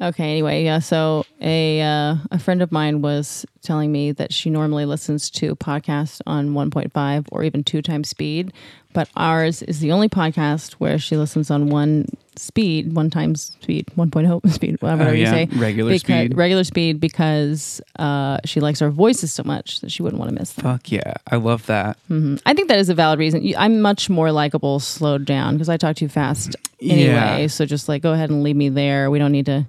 Okay. Anyway, yeah. So a uh, a friend of mine was telling me that she normally listens to podcasts on 1.5 or even two times speed, but ours is the only podcast where she listens on one speed, one times speed, 1.0 speed, whatever Oh, you say, Regular because, speed. regular speed because uh, she likes our voices so much that she wouldn't want to miss them. Fuck yeah. I love that. Mhm. I think that is a valid reason. I'm much more likable slowed down because I talk too fast anyway. Yeah. So just like go ahead and leave me there. We don't need to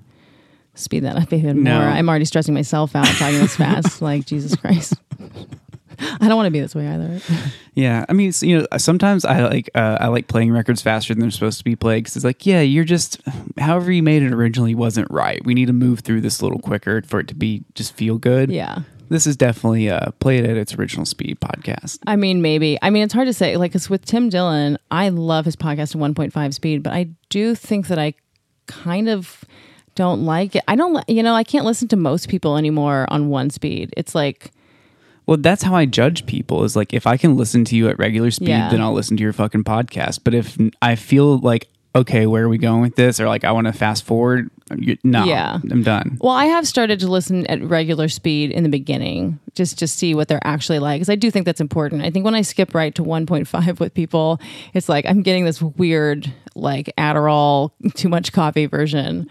speed that up even No. more. I'm already stressing myself out talking this fast. Like Jesus Christ. I don't want to be this way either. Yeah, I mean, you know, sometimes I like uh, I like playing records faster than they're supposed to be played because it's like, yeah, you're just however you made it originally wasn't right. We need to move through this a little quicker for it to be just feel good. Yeah. This is definitely uh, play it at its original speed podcast. I mean, maybe. I mean, it's hard to say. Like, because with Tim Dillon, I love his podcast at 1.5 speed, but I do think that I kind of don't like it. I don't, you know, I can't listen to most people anymore on one speed. It's like, Well, that's how I judge people. Is like if I can listen to you at regular speed, Yeah. then I'll listen to your fucking podcast. But if n- I feel like okay, where are we going with this, or like I want to fast forward, you, no, Yeah. I'm done. Well, I have started to listen at regular speed in the beginning, just to see what they're actually like, because I do think that's important. I think when I skip right to 1.5 with people, it's like I'm getting this weird, like Adderall, too much coffee version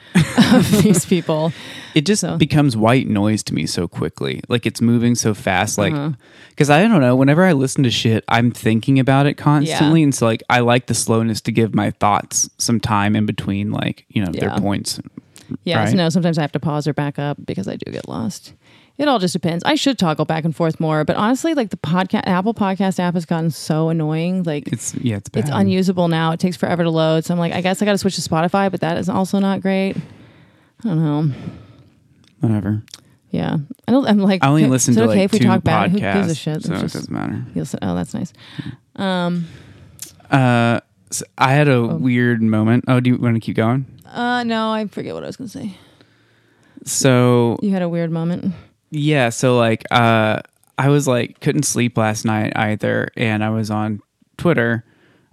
of these people. it just So- becomes white noise to me so quickly. Like it's moving so fast. Like, Uh-huh. because I don't know, whenever I listen to shit, I'm thinking about it constantly. And so, like, I like the slowness to give my thoughts some time in between, like, you know, Yeah. their points. Yeah, Right. so no, sometimes I have to pause or back up because I do get lost. It all just depends. I should toggle back and forth more, but honestly, like the podcast Apple Podcast app has gotten so annoying. Like It's, yeah, it's bad. it's unusable now. It takes forever to load. So I'm like, I guess I got to switch to Spotify, but that is also not great. I don't know. Whatever. Yeah, I don't. I'm like, I only listen to okay like if we two talk podcasts. Who gives a shit? So It's it doesn't matter. you'll say, oh, that's nice. Um, Uh, so I had a Oh. weird moment. Oh, do you want to keep going? uh, no, I forget what I was gonna say. So You had a weird moment. Yeah, so like uh I was like couldn't sleep last night either and I was on Twitter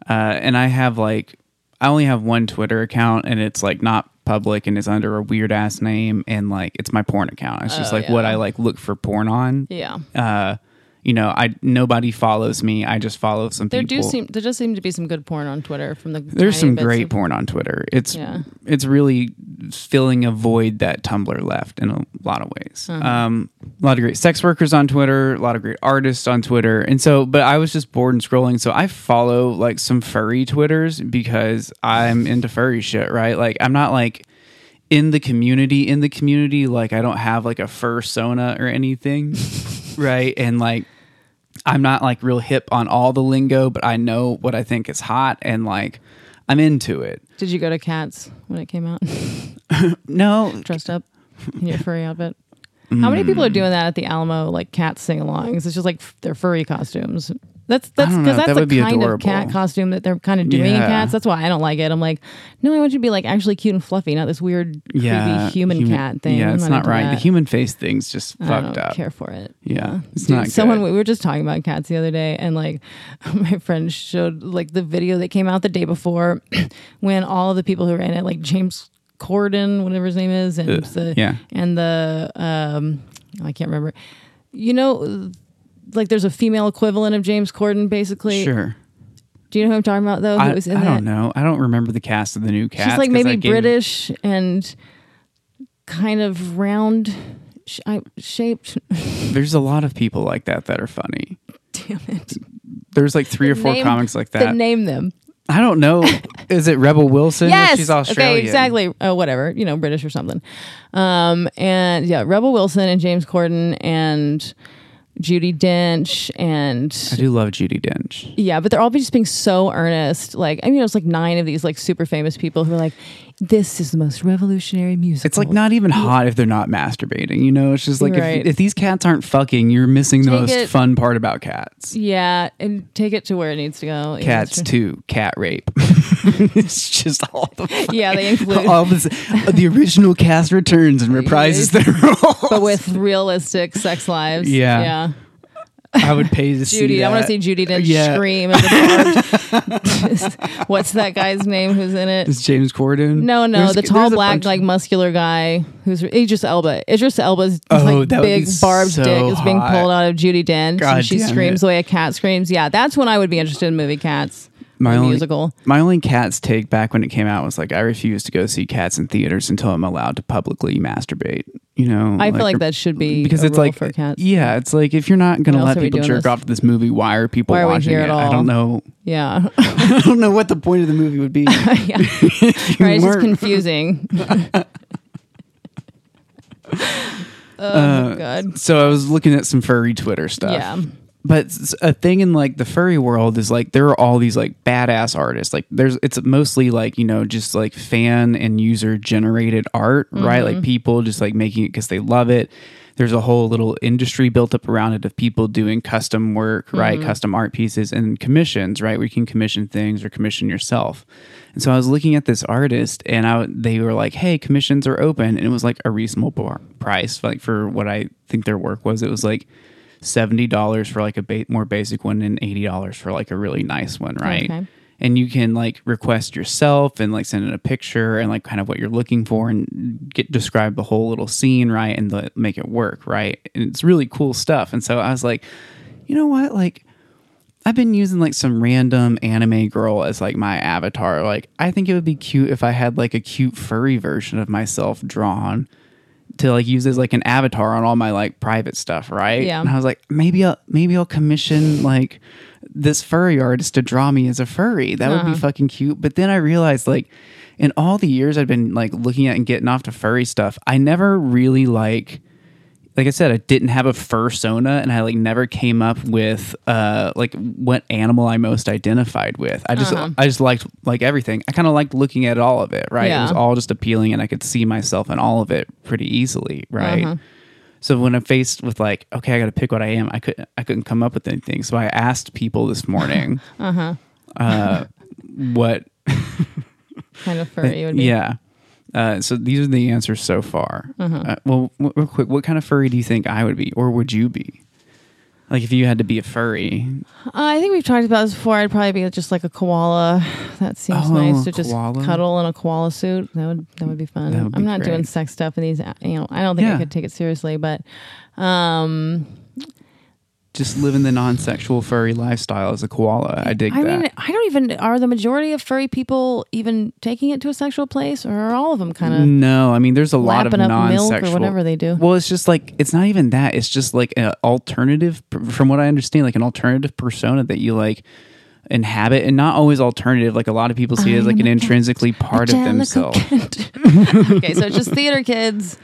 uh and I have like I only have one Twitter account and it's like not public and it's under a weird ass name and like it's my porn account. It's just Oh, like what. I like look for porn on. Yeah, Uh you know, I nobody follows me. I just follow some there people. do seem there does seem to be some good porn on Twitter from the. There's some great of- porn on Twitter. It's Yeah. it's really filling a void that Tumblr left in a lot of ways. Uh-huh. Um, a lot of great sex workers on Twitter, a lot of great artists on Twitter, and so. But I was just bored and scrolling, so I follow like some furry Twitters because I'm into furry shit. Right? Like I'm not like in the community. In the community, like I don't have like a fursona or anything. right? And like I'm not like real hip on all the lingo, but I know what I think is hot and like I'm into it. Did you go to Cats when it came out? No, Dressed up in your furry outfit. How many people are Mm. doing that at the Alamo, like cat sing-alongs? It's just like f- their furry costumes. That's that's because that's That the kind adorable. of cat costume that they're kind of doing in cats. That's why I don't like it. I'm like, no, I want you to be like actually cute and fluffy, not this weird, yeah, creepy human, cat thing. Yeah, I'm it's not right. The human face thing's just I fucked don't up. care for it. Yeah, it's Dude, not someone good. we were just talking about cats the other day, and like my friend showed like the video that came out the day before when all of the people who were in it, like James Corden, whatever his name is, and Ugh, the yeah. and the um I can't remember. You know, like there's a female equivalent of James Corden, basically. Sure. Do you know who I'm talking about though? Who I, was in I don't know. I don't remember the cast of the new cast. She's like maybe British and kind of round sh- shaped. There's a lot of people like that that are funny. Damn it! There's like three or four Name- comics like Then that. name them. I don't know. Is it Rebel Wilson? Yes. she's Australian. Okay, exactly. Uh, whatever, you know, British or something. Um, and yeah, Rebel Wilson and James Corden and Judi Dench and I do love Judi Dench. yeah, but they're all just being so earnest. Like, I mean, it's like nine of these like super famous people who are like, "This is the most revolutionary music." It's like not even hot if they're not masturbating. You know, it's just like Right. if, if these cats aren't fucking, you're missing the Take most it- fun part about cats. Yeah, and take it to where it needs to go. Cats too, cat rape. it's just all the Yeah, they include, all this, the original cast returns and reprises their role. but with realistic sex lives. Yeah. yeah. I would pay to see Judi. I want to see Judi Dench Yeah. scream at the. What's that guy's name who's in it? Is James Corden? No, no, There's- the tall, black, like muscular guy who's Idris Elba. Idris Elba's Oh, like big barbed so dick is being pulled out of Judi Dench, God and she screams it. the way a cat screams. Yeah, that's when I would be interested in movie Cats, my only, musical. My only Cats take back when it came out was like I refuse to go see Cats in theaters until I'm allowed to publicly masturbate. You know, I feel like that should be because it's like for Cats. yeah, it's like if you're not gonna let else are we people jerk this? off to this movie, why are people Why are watching it? at I don't know. Yeah, I don't know what the point of the movie would be. yeah. Right. It's just confusing. oh Uh, god. so I was looking at some furry Twitter stuff. Yeah. But a thing in like the furry world is like there are all these like badass artists. Like there's it's mostly like you know just like fan and user generated art right? Mm-hmm. like people just like making it because they love it. There's a whole little industry built up around it of people doing custom work right? Mm-hmm. custom art pieces and commissions right? Where you can commission things or commission yourself. And so i was looking at this artist and i they were like hey commissions are open. And it was like a reasonable price like for what i think their work was. It was like seventy dollars for like a ba- more basic one and eighty dollars for like a really nice one, right? Okay. And you can like request yourself and like send in a picture and like kind of what you're looking for and get describe the whole little scene, right? And the, make it work, right? And it's really cool stuff. And so I was like, you know what, like. I've been using like some random anime girl as like my avatar. Like, I think it would be cute if I had like a cute furry version of myself drawn to like use as like an avatar on all my like private stuff, right? Yeah. And I was like, maybe I'll maybe I'll commission like this furry artist to draw me as a furry. That would be uh-huh. fucking cute. But then I realized like in all the years I've been like looking at and getting off to furry stuff, I never really like like I said, I didn't have a fursona and I like never came up with uh like what animal I most identified with. I just I just liked like everything. I kind of liked looking at all of it, right? It was all just appealing and I could see myself in all of it pretty easily, right? So when I'm faced with like, okay, I got to pick what I am, I couldn't I couldn't come up with anything. So I asked people this morning uh huh uh what Kind of furry it would be. yeah. Uh, so these are the answers so far. Uh, well, w- real quick, what kind of furry do you think I would be, or would you be? Like if you had to be a furry, I think we've talked about this before. I'd probably be just like a koala. That seems Oh, nice to just koala. cuddle in a koala suit. That would that would be fun. Would I'm be not doing sex stuff in these. You know, I don't think Yeah. I could take it seriously, but um, just living the non-sexual furry lifestyle as a koala, I dig I that. mean, I don't even. Are the majority of furry people even taking it to a sexual place, or are all of them kind of no, I mean, there's a lot of lapping up milk non-sexual. or whatever they do? Well, it's just like it's not even that. It's just like an alternative, from what I understand, like an alternative persona that you like inhabit, and not always alternative. Like a lot of people see it as like an intrinsically part of themselves. Okay, so it's just theater kids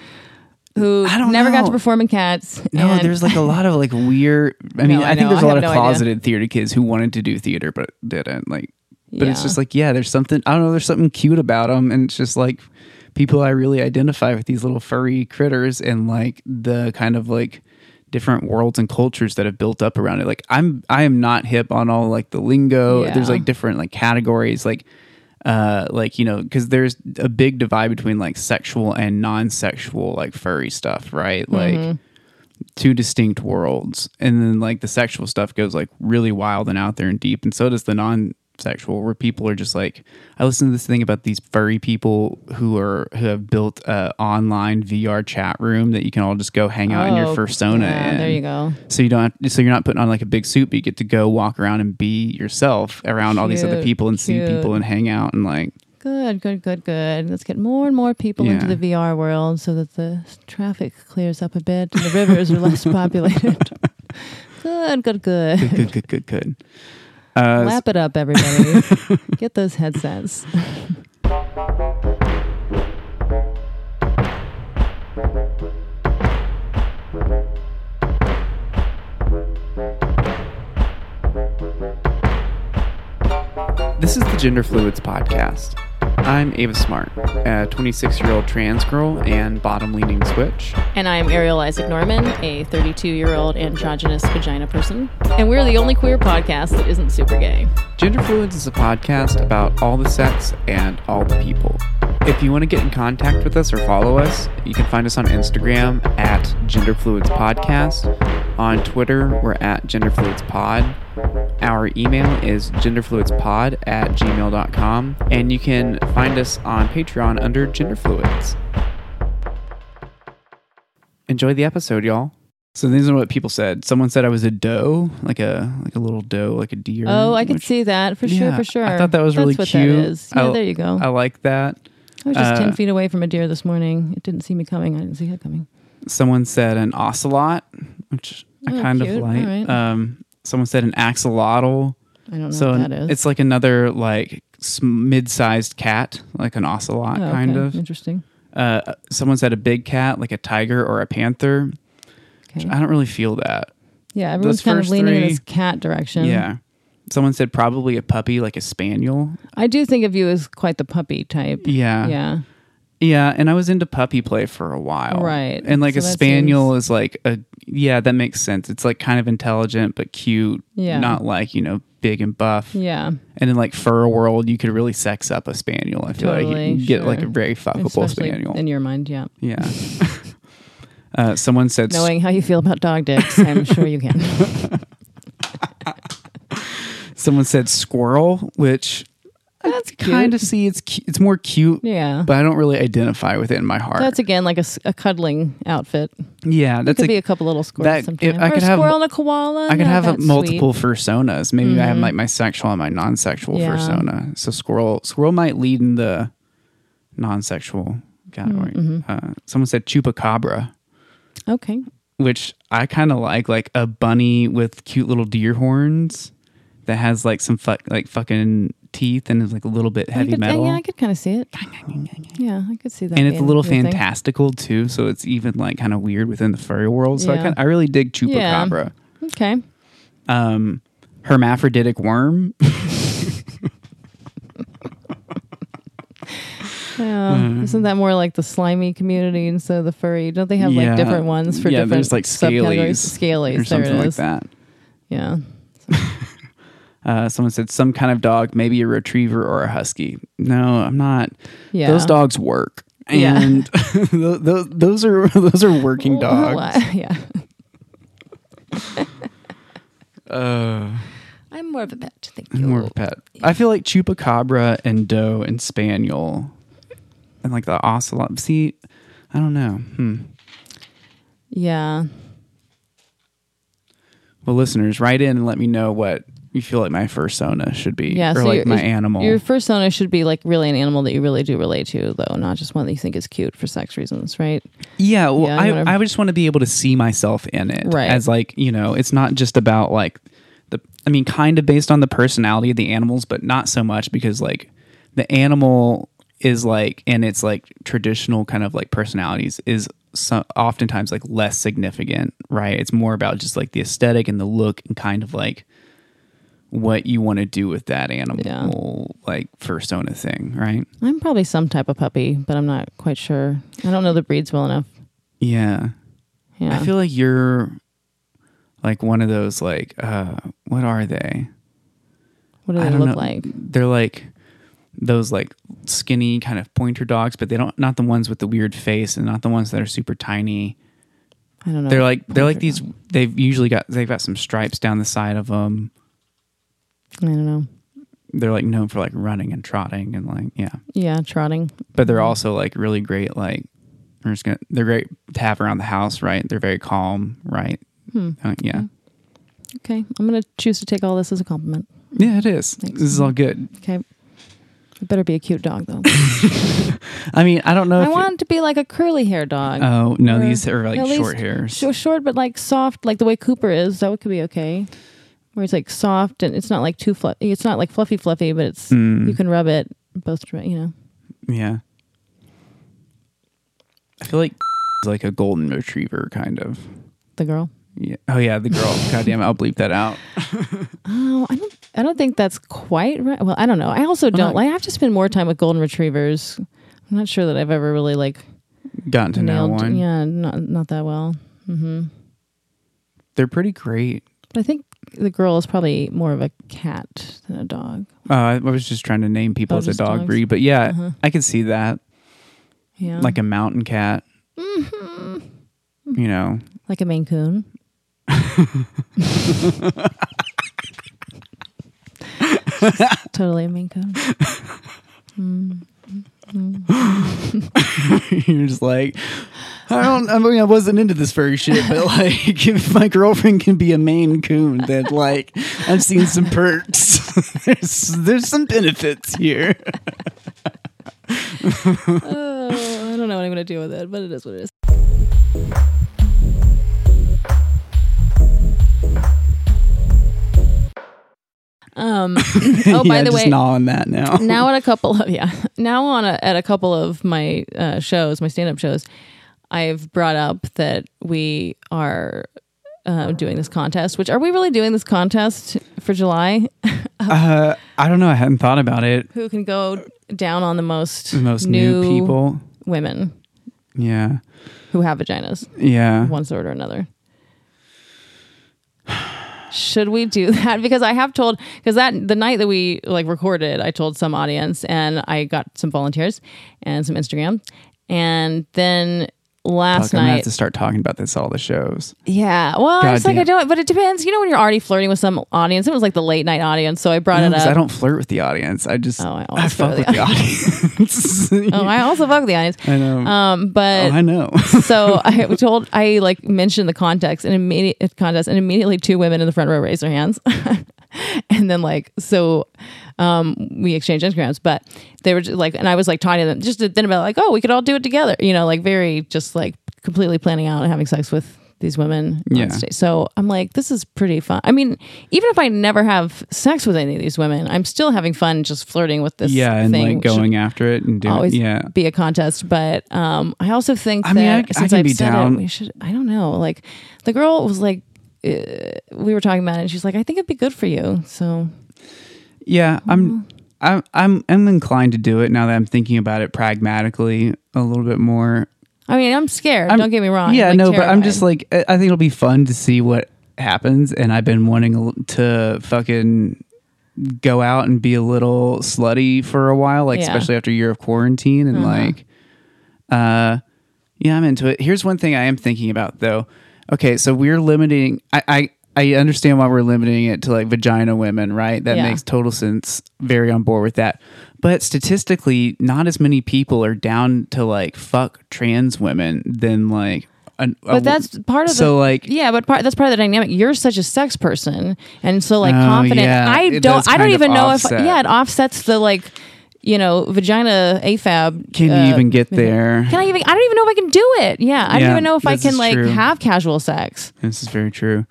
who I don't never got to perform in Cats. No, and- there's like a lot of like weird. I mean, No, I I, think there's a lot of no idea. closeted theater kids who wanted to do theater but didn't. Like, but it's just like, yeah, there's something. I don't know. There's something cute about them, and it's just like people I really identify with these little furry critters and like the kind of like different worlds and cultures that have built up around it. Like, I'm I am not hip on all like the lingo. Yeah. There's like different like categories like. Uh, like you know, because there's a big divide between like sexual and non-sexual like furry stuff, right? Like, two distinct worlds. And then like the sexual stuff goes like really wild and out there and deep. And so does the non-sexual where people are just like i listened to this thing about these furry people who are who have built a online vr chat room that you can all just go hang out in your Oh, fursona yeah, in. there you go. so you don't have, so you're not putting on like a big suit but you get to go walk around and be yourself around all these other people and see people and hang out and like Good, good, good, good. Let's get more and more people into the VR world so that the traffic clears up a bit and the rivers are less populated. good, good, good. good good good good good uh, Lap it up, everybody. get those headsets. This is the Gender Fluids Podcast. I'm Ava Smart, a 26 year old trans girl and bottom leaning switch. And I'm Ariel Isaac Norman, a 32 year old androgynous vagina person. And we're the only queer podcast that isn't super gay. Gender Fluids is a podcast about all the sex and all the people. If you want to get in contact with us or follow us, you can find us on Instagram at Gender Fluids Podcast On Twitter, we're at genderfluidspod. Our email is genderfluidspod at gmail.com. And you can find us on Patreon under genderfluids. Enjoy the episode, y'all. So these are what people said. Someone said I was a doe, like a like a little doe, like a deer. Oh, I can which- see that for sure, Yeah, for sure. I thought that was That's really what cute. That is. Yeah, I- there you go. I like that. I was just uh, ten feet away from a deer this morning. It didn't see me coming. I didn't see it coming. Someone said an ocelot, which I Oh, kind cute. of like. Right. Um, someone said an axolotl. I don't know So what that is. it's like another like mid-sized cat, like an ocelot, Oh, kind okay. of. interesting. Uh, someone said a big cat, like a tiger or a panther. Okay. I don't really feel that. Yeah, everyone's those kind of leaning in this cat direction. Yeah. Someone said probably a puppy, like a spaniel. I do think of you as quite the puppy type. Yeah. Yeah. Yeah, and I was into puppy play for a while. Right. And like So a spaniel is like a yeah, that makes sense. It's like kind of intelligent but cute. Yeah. Not like, you know, big and buff. Yeah. And in like fur world, you could really sex up a spaniel. I feel like you get like a very fuckable Especially spaniel. in your mind, yeah. yeah. uh, someone said Knowing how you feel about dog dicks, I'm sure you can. someone said squirrel, which That's kind of see it's cu- it's more cute, Yeah. but I don't really identify with it in my heart. That's again like a, s- a cuddling outfit. yeah, that's Could a be a couple little squirrels that- sometime. I or could a have- squirrel and a koala. I could have a multiple personas. Maybe I have Mhm. like my sexual and my non-sexual Yeah. persona. So squirrel, squirrel might lead in the non-sexual category. Mhm. Uh, someone said chupacabra, Okay. which I kind of like, like a bunny with cute little deer horns that has like some fuck, like fucking teeth and it's like a little bit heavy could, metal. Yeah, I could kind of see it. Yeah, I could see that. and it's a little your thing. fantastical too, so it's even like kind of weird within the furry world. So I Yeah. kind I really dig Yeah. chupacabra. Okay. Um, hermaphroditic worm. Yeah. Mm. Isn't that more like the slimy community instead of the furry? Don't they have Yeah. like different ones for yeah, different there's like subcategories? scalies, Scalies. or there something like that. Yeah. Uh, someone said some kind of dog, maybe a retriever or a husky. No, I'm not. Yeah. Those dogs work, Yeah. and those, those are those are working dogs. Yeah. Uh, I'm more of a pet. Thank you. more of a pet. I feel like chupacabra and doe and spaniel, and like the ocelot. See, I don't know. Hmm. Yeah. Well, listeners, write in and let me know what you feel like my fursona should be, Yeah. or so like your- my animal. Your persona should be like really an animal that you really do relate to, though, not just one that you think is cute for sex reasons, right? Yeah, well, Yeah, I, I just want to be able to see myself in it. Right. As like, you know, it's not just about like the, I mean, kind of based on the personality of the animals, but not so much because like the animal is like, and its like traditional kind of like personalities is so, oftentimes like less significant, right? It's more about just like the aesthetic and the look and kind of like what you want to do with that animal, like persona thing, right? I'm probably some type of puppy, but I'm not quite sure. I don't know the breeds well enough. Yeah. Yeah. I feel like you're like one of those like uh what are they? what do they look know. like? They're like those like skinny kind of pointer dogs, but they don't not the ones with the weird face and not the ones that are super tiny. I don't know. They're like they're like these they've usually got they've got some stripes down the side of them. I don't know. They're like known for like running and trotting and like yeah. Yeah, trotting. But they're also like really great like they're just gonna they're great to have around the house, right? They're very calm, right? Hmm. Uh, yeah. Okay. I'm going to choose to take all this as a compliment. Yeah, it is. Thanks. This is all good. Okay. It better be a cute dog, though. I mean, I don't know I want it to be like a curly hair dog. Oh no, Or these are like short hairs. Short, but like soft, like the way Cooper is. That could be okay. Where it's like soft and it's not like too fluffy. It's not like fluffy, fluffy, but it's Mm, you can rub it both. You know. yeah. I feel like it's like a golden retriever kind of. The girl. Yeah. Oh yeah, the girl. God damn it, I'll bleep that out. Oh, I don't. I don't think that's quite right. Well, I don't know. I also don't not- like. I have to spend more time with golden retrievers. I'm not sure that I've ever really like Gotten to know nailed. one. Yeah, not not that well. hmm They're pretty great. But I think the girl is probably more of a cat than a dog. Uh, I was just trying to name people Oh, as a dog dogs? breed, but yeah, Uh-huh. I could see that. Yeah, Like a mountain cat. Mm-hmm. You know, like a Maine Coon. totally a Maine Coon. You're just like, I don't. I mean, I wasn't into this furry shit, but like, if my girlfriend can be a Maine Coon, then like, I've seen some perks. there's, there's some benefits here. Oh, I don't know what I'm going to do with it, but it is what it is. Um. Oh, by yeah, the way, gnaw on that now. now at a couple of yeah, now on a, at a couple of my uh, shows, my stand up shows, I've brought up that we are uh, doing this contest. Which are we really doing this contest for July? Uh, I don't know. I hadn't thought about it. Who can go down on the most The most new, people. women Yeah, who have vaginas? yeah. one sort or another. Should we do that? Because I have told because that the night that we like recorded, I told some audience and I got some volunteers and some Instagram, and then last Fuck, I'm gonna have night, to start talking about this all the shows. yeah. Well, God it's like I don't, but it depends. You know, when you're already flirting with some audience, it was like the late night audience, so I brought No, it 'cause up. I don't flirt with the audience. I just Oh, I I, always fuck flirt with with the audience. oh, I also fuck the audience. I know. Um, but oh, I know. so I told I like mentioned the context and immediate contest and immediately two women in the front row raised their hands. and then like so um we exchanged Instagrams, but they were just like and I was like talking to them just then about like, oh, we could all do it together. You know, like very just like completely planning out and having sex with these women Yeah. So I'm like, this is pretty fun. I mean, even if I never have sex with any of these women, I'm still having fun just flirting with this yeah, and thing. like going after it and doing. always yeah, be a contest. But um, I also think I that mean, I- I since I've be said down. it, we should. I don't know. Like the girl was like, uh, we were talking about it, and she's like, I think it'd be good for you. So yeah. I'm. I'm I'm I'm inclined to do it now that I'm thinking about it pragmatically a little bit more. I mean, I'm scared. I'm- don't get me wrong. Yeah, like, no, but I'm just like I I think it'll be fun to see what happens, and I've been wanting to fucking go out and be a little slutty for a while, like Yeah. especially after a year of quarantine, and Uh-huh. like, uh, yeah, I'm into it. Here's one thing I am thinking about though. Okay, so we're limiting. I I, I understand why we're limiting it to like vagina women, right? That Yeah. makes total sense. Very on board with that. But statistically, not as many people are down to like fuck trans women than like. An, a- But that's part of the so the like yeah, but part that's part of the dynamic. You're such a sex person, and so like Oh, confident. yeah. I don't. I don't even know if yeah, it offsets the like, you know, vagina AFAB. Can you uh, even get there? Can I even? I don't even know if I can do it. Yeah, I don't even know if I can like true. have casual sex. This is very true.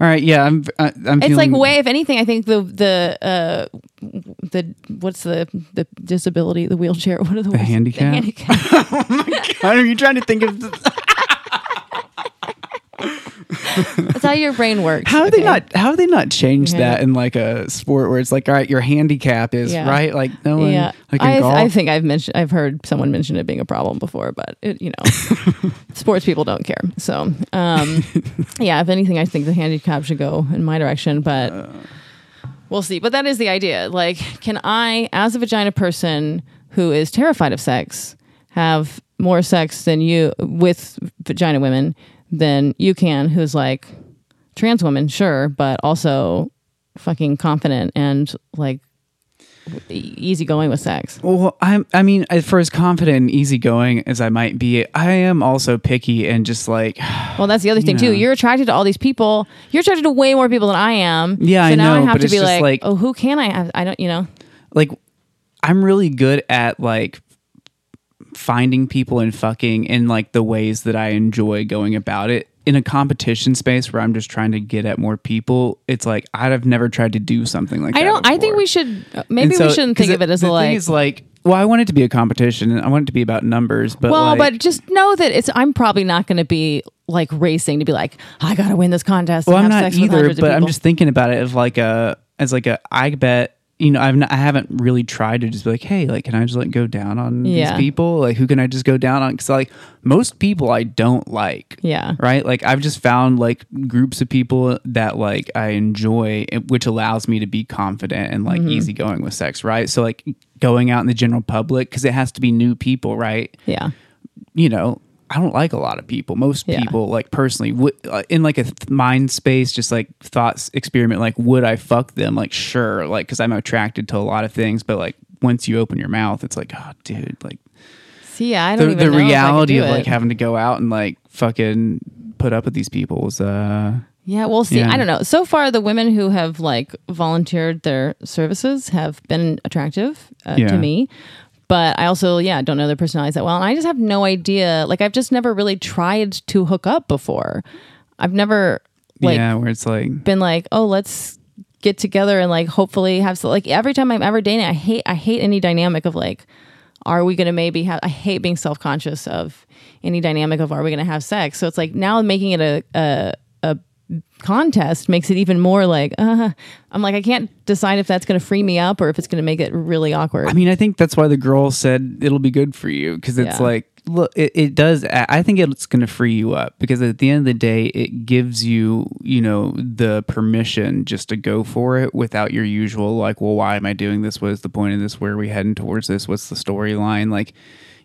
All right, yeah, I'm. I, I'm. It's feeling, like way. If anything, I think the the uh the what's the the disability, the wheelchair. What are the, words? handicap? The handicap. Oh my god! Are you trying to think of That's how your brain works. how have they not? How have they not changed that in like a sport where it's like, all right, your handicap is Yeah. right, like no one, Yeah, like I, golf. I think I've mentioned. I've heard someone mention it being a problem before, but it, you know, sports people don't care. So, um, yeah. If anything, I think the handicap should go in my direction, but we'll see. But that is the idea. Like, can I, as a vagina person who is terrified of sex, have more sex than you with vagina women than you can, who's like trans woman, sure, but also fucking confident and like easygoing with sex. Well, I'm. I mean, for as confident and easygoing as I might be, I am also picky and just like, Well, that's the other thing know. too. You're attracted to all these people. You're attracted to way more people than I am. Yeah, so I now I know, have but to be like, like- oh, who can I have? I don't, you know. like, I'm really good at like finding people and fucking in like the ways that I enjoy going about it. In a competition space where I'm just trying to get at more people, it's like I'd have never tried to do something like I that. don't. I think we should. uh, Maybe so- we shouldn't think of it as a like. is like well i want it to be a competition and i want it to be about numbers but well, like, but just know that it's. I'm probably not going to be like racing to be like, I got to win this contest. well i'm not either but i'm just thinking about it as like a as like a i bet you know i've not, i haven't really tried to just be like hey like can i just like go down on Yeah. these people like who can i just go down on because like most people i don't like Yeah. right like i've just found like groups of people that like i enjoy which allows me to be confident and Mm-hmm. like easygoing with sex right so like going out in the general public because it has to be new people right Yeah. you know, I don't like a lot of people. Most Yeah. people, like personally, would, uh, in like a th- mind space, just like thoughts experiment, like would I fuck them? Like sure, like because I'm attracted to a lot of things, but like once you open your mouth, it's like oh, dude, like See, I don't the, even the know if I reality do of it. like having to go out and like fucking put up with these people was uh Yeah, we'll see. Yeah. I don't know. So far, the women who have like volunteered their services have been attractive uh, Yeah. to me. But I also, yeah, don't know their personalities that well. And I just have no idea. Like, I've just never really tried to hook up before. I've never, like, yeah, where it's like been like, oh, let's get together and like hopefully have some, like every time I'm ever dating, I hate I hate any dynamic of like, are we gonna maybe have? I hate being self conscious of any dynamic of are we gonna have sex. So it's like now making it a, a contest makes it even more like uh, I'm like I can't decide if that's gonna free me up or if it's gonna make it really awkward. I mean, I think that's why the girl said it'll be good for you because it's Yeah. like, look, it, it does. I I think it's going to free you up because at the end of the day, it gives you, you know, the permission just to go for it without your usual, like, well, why am I doing this? What is the point of this? Where are we heading towards this? What's the storyline? Like,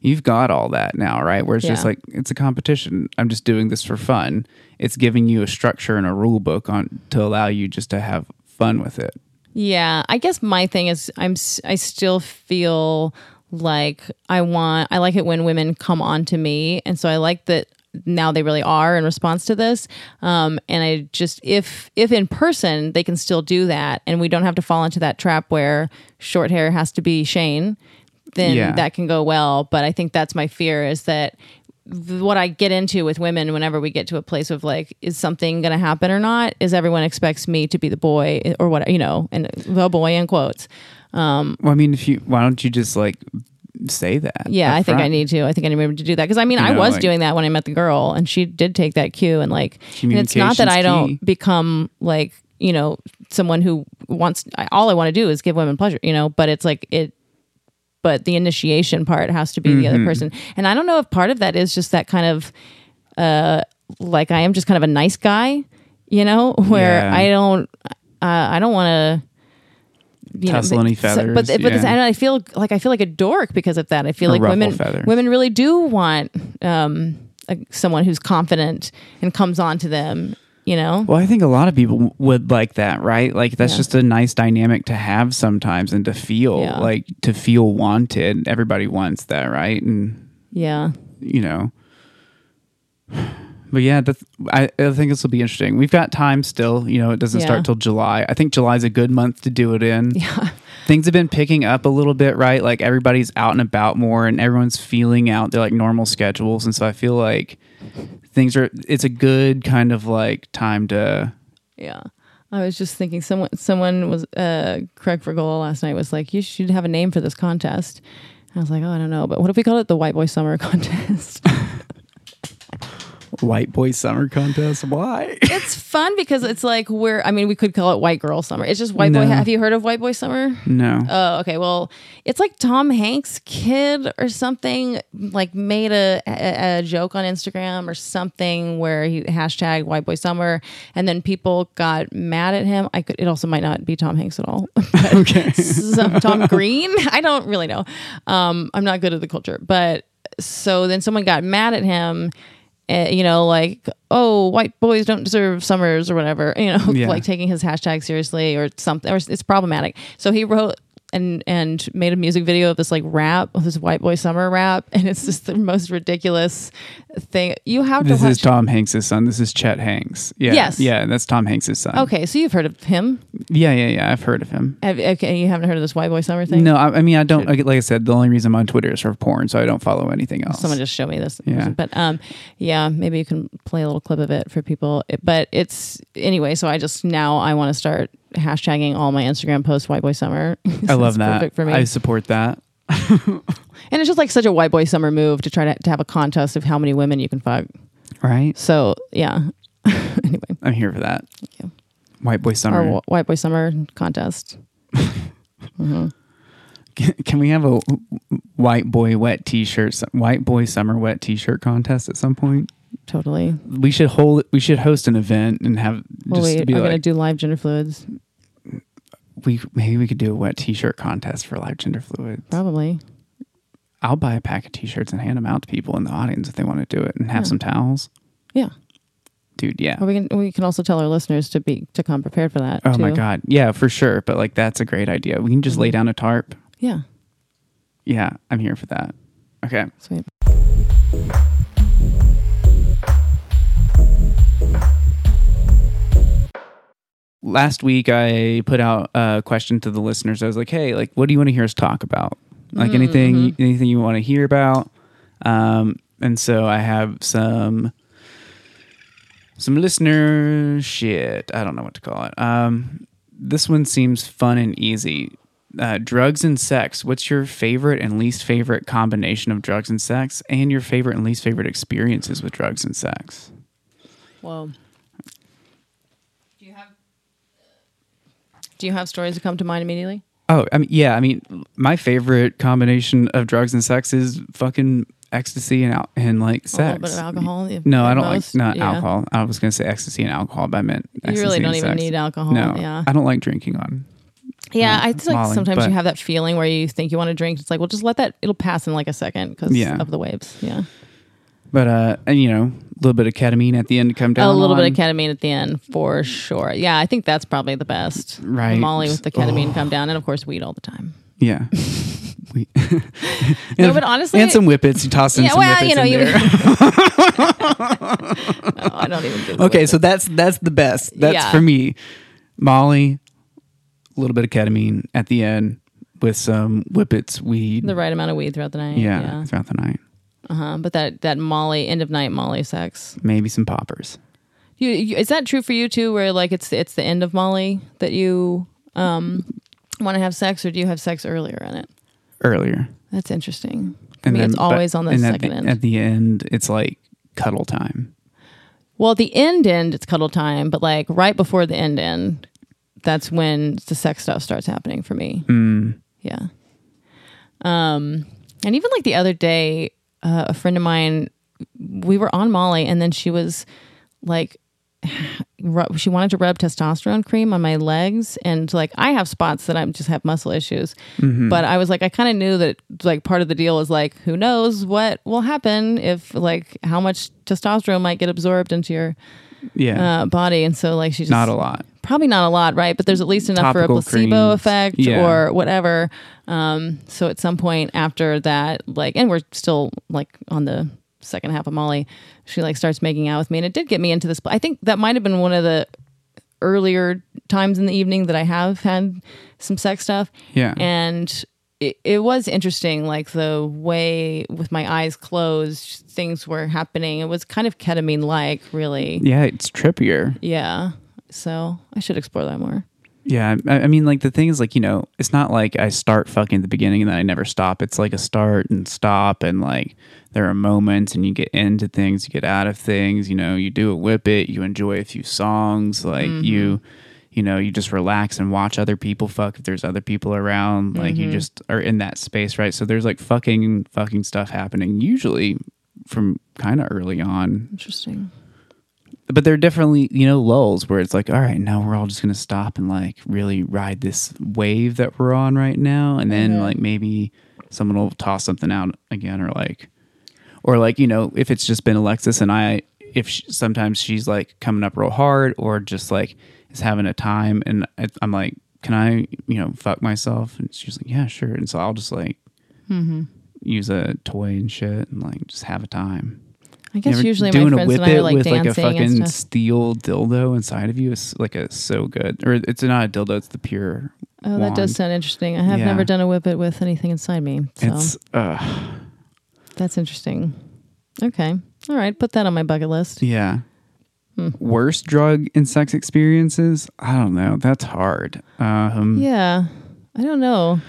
you've got all that now, right? Where it's just like, it's a competition. I'm just doing this for fun. It's giving you a structure and a rule book on to allow you just to have fun with it. Yeah, I guess my thing is I'm I still feel like I want I like it when women come on to me and so I like that now they really are in response to this um, and I just if if in person they can still do that and we don't have to fall into that trap where short hair has to be Shane then Yeah. that can go well but I think that's my fear is that what I get into with women whenever we get to a place of like, is something going to happen or not? Is everyone expects me to be the boy eh, or what, you know, and the boy in quotes. Um, well, I mean, if you, why don't you just like say that? Yeah, I think I need to. I think I need to do that because I mean, You I know, was like- doing that when I met the girl, and she did take that cue. And like, and it's not that I don't key. become like you know someone who wants. I, all I want to do is give women pleasure, you know. But it's like it. But the initiation part has to be the Mm-hmm. other person, and I don't know if part of that is just that kind of, uh, like I am just kind of a nice guy, you know, where Yeah. I don't, uh, I don't want to you Tussle any so- feathers, but but this, and I feel like I feel like a dork because of that. I feel like women feathers. women really do want um, a, someone who's confident and comes on to them. You know, Well, I think a lot of people would like that, right? Like that's Yeah. just a nice dynamic to have sometimes and to feel Yeah. like to feel wanted. Everybody wants that, right? And yeah, you know, but yeah, that's, I, I think this will be interesting. We've got time still. You know, it doesn't Yeah. start till July. I think July's a good month to do it in. yeah, Things have been picking up a little bit, right? Like everybody's out and about more, and everyone's feeling out their like normal schedules, and so I feel like things are. It's a good kind of like time to. yeah. I was just thinking someone someone was uh, Craig Fergola last night was like, you should have a name for this contest. I was like, oh, I don't know, but what if we call it the White Boy Summer Contest? White boy summer contest. Why? it's fun because it's like we're. I mean, we could call it White Girl Summer. It's just White Boy. Have you heard of White Boy Summer? No. Oh, okay. Well, it's like Tom Hanks' kid or something like made a, a, a joke on Instagram or something where he hashtag White Boy Summer, and then people got mad at him. I could. It also might not be Tom Hanks at all. But okay. some, Tom Green. I don't really know. Um, I'm not good at the culture, but so then someone got mad at him. Uh, you know, like, oh, white boys don't deserve summers or whatever, you know, Yeah. like taking his hashtag seriously or something, or it's problematic. So he wrote and and made a music video of this like rap, of this white boy summer rap, and it's just the most ridiculous thing. You have This to watch. is Tom Hanks' son. This is Chet Hanks. Yeah. Yes. Yeah, that's Tom Hanks' son. okay, so you've heard of him? Yeah, yeah, yeah. I've heard of him. Have, okay, you haven't heard of this white boy summer thing? No, I, I mean I don't. Like, like I said, the only reason I'm on Twitter is for porn, so I don't follow anything else. Someone just showed me this. Yeah. But um, yeah, maybe you can play a little clip of it for people. It- but it's anyway. So I just now I want to start hashtagging all my Instagram posts "White Boy Summer." I love that. Perfect for me. I support that. and it's just like such a white boy summer move to try to, to have a contest of how many women you can fuck. Right. So yeah. anyway, I'm here for that. you. White boy summer. our wh- white boy summer contest. Mm-hmm. Can, can we have a white boy wet t-shirt, white boy summer wet t-shirt contest at some point? Totally. We should hold. We should host an event and have Well, just are be gonna do live gender fluids. we maybe we could do a wet t-shirt contest for live gender fluids. Probably. I'll buy a pack of t-shirts and hand them out to people in the audience if they want to do it and have Yeah. some towels. Yeah. Dude, yeah. Or we can we can also tell our listeners to be to come prepared for that. Oh my god. Yeah, for sure, but like that's a great idea. We can just Mm-hmm. lay down a tarp. Yeah. Yeah, I'm here for that. Okay. Sweet. Last week I put out a question to the listeners. I was like, "Hey, like, what do you want to hear us talk about? Like anything, anything you want to hear about?" Um, and so I have some some listener shit. I don't know what to call it. Um, this one seems fun and easy. Uh, drugs and sex. What's your favorite and least favorite combination of drugs and sex, and your favorite and least favorite experiences with drugs and sex? Whoa. Do you have Do you have stories that come to mind immediately? Oh, I mean, yeah. I mean, my favorite combination of drugs and sex is fucking ecstasy and al- and like A little sex. bit of alcohol. No, I don't most? like not Yeah. alcohol. I was gonna say ecstasy and alcohol, but I meant You really don't even sex. need alcohol. No, Yeah. I don't like drinking on. Yeah, uh, I feel like sometimes you have that feeling where you think you want to drink. It's like, well, just let that. It'll pass in like a second because Yeah. of the waves. Yeah, But uh, and you know, a little bit of ketamine at the end to come down. a little on. bit of ketamine at the end for sure. Yeah, I think that's probably the best. Right. Molly with the ketamine Oh. come down, and of course weed all the time. Yeah. we, No, but honestly, and some whippets. You toss in yeah, some well, whippets you know, in you. there. No, I don't even. Do okay, so that's that's the best. That's Yeah. for me. Molly, a little bit of ketamine at the end with some whippets, weed. the right amount of weed throughout the night. yeah, yeah. throughout the night. Uh-huh. But that that Molly end of night Molly sex. Maybe some poppers. You, you is that true for you too? Where like it's it's the end of Molly that you um want to have sex, or do you have sex earlier in it? earlier. That's interesting. For me, it's but- always on the second at the, end. At the end, it's like cuddle time. well, the end end it's cuddle time, but like right before the end end, that's when the sex stuff starts happening for me. Mm. Yeah. Um, and even like the other day, uh, a friend of mine, we were on Molly, and then she was like, she wanted to rub testosterone cream on my legs, and like I have spots that I just have muscle issues, but I was like, I kind of knew that like part of the deal was like, who knows what will happen if like how much testosterone might get absorbed into your Yeah, uh, body, and so like she just not a lot. Probably not a lot, right? But there's at least enough for a placebo creams. effect Yeah. or whatever. Um, so at some point after that, like, and we're still like on the second half of Molly, she like starts making out with me, and it did get me into this. I think that might have been one of the earlier times in the evening that I have had some sex stuff, Yeah, and. It, it was interesting, like the way with my eyes closed, things were happening. It was kind of ketamine like, really. yeah, it's trippier. Yeah. So I should explore that more. Yeah, I, I mean, like the thing is, like you know, it's not like I start fucking at the beginning and then I never stop. It's like a start and stop, and like there are moments, and you get into things, you get out of things. You know, you do a whippet, you enjoy a few songs, like you, mm-hmm. you know, you just relax and watch other people fuck if there's other people around. Like you mm-hmm. just are in that space, right? So there's like fucking fucking stuff happening usually from kind of early on Interesting. But there are definitely you know lulls where it's like all right now we're all just gonna stop and like really ride this wave that we're on right now and then Mhm. like maybe someone will toss something out again or like or like you know if it's just been alexis and i if she, sometimes she's like coming up real hard or just like is having a time and I, i'm like can i you know fuck myself and she's like yeah sure and so i'll just like Mm-hmm. use a toy and shit and like just have a time I guess usually doing my a friends whip and I are it like with like a dancing fucking and stuff. steel dildo inside of you is like a so good or it's not a dildo it's the pure Oh, that does sound interesting. I have Yeah. never done a whippet with anything inside me. So it's uh that's interesting. Okay. All right. Put that on my bucket list. yeah Hmm. worst drug and sex experiences i don't know that's hard um Yeah. I don't know.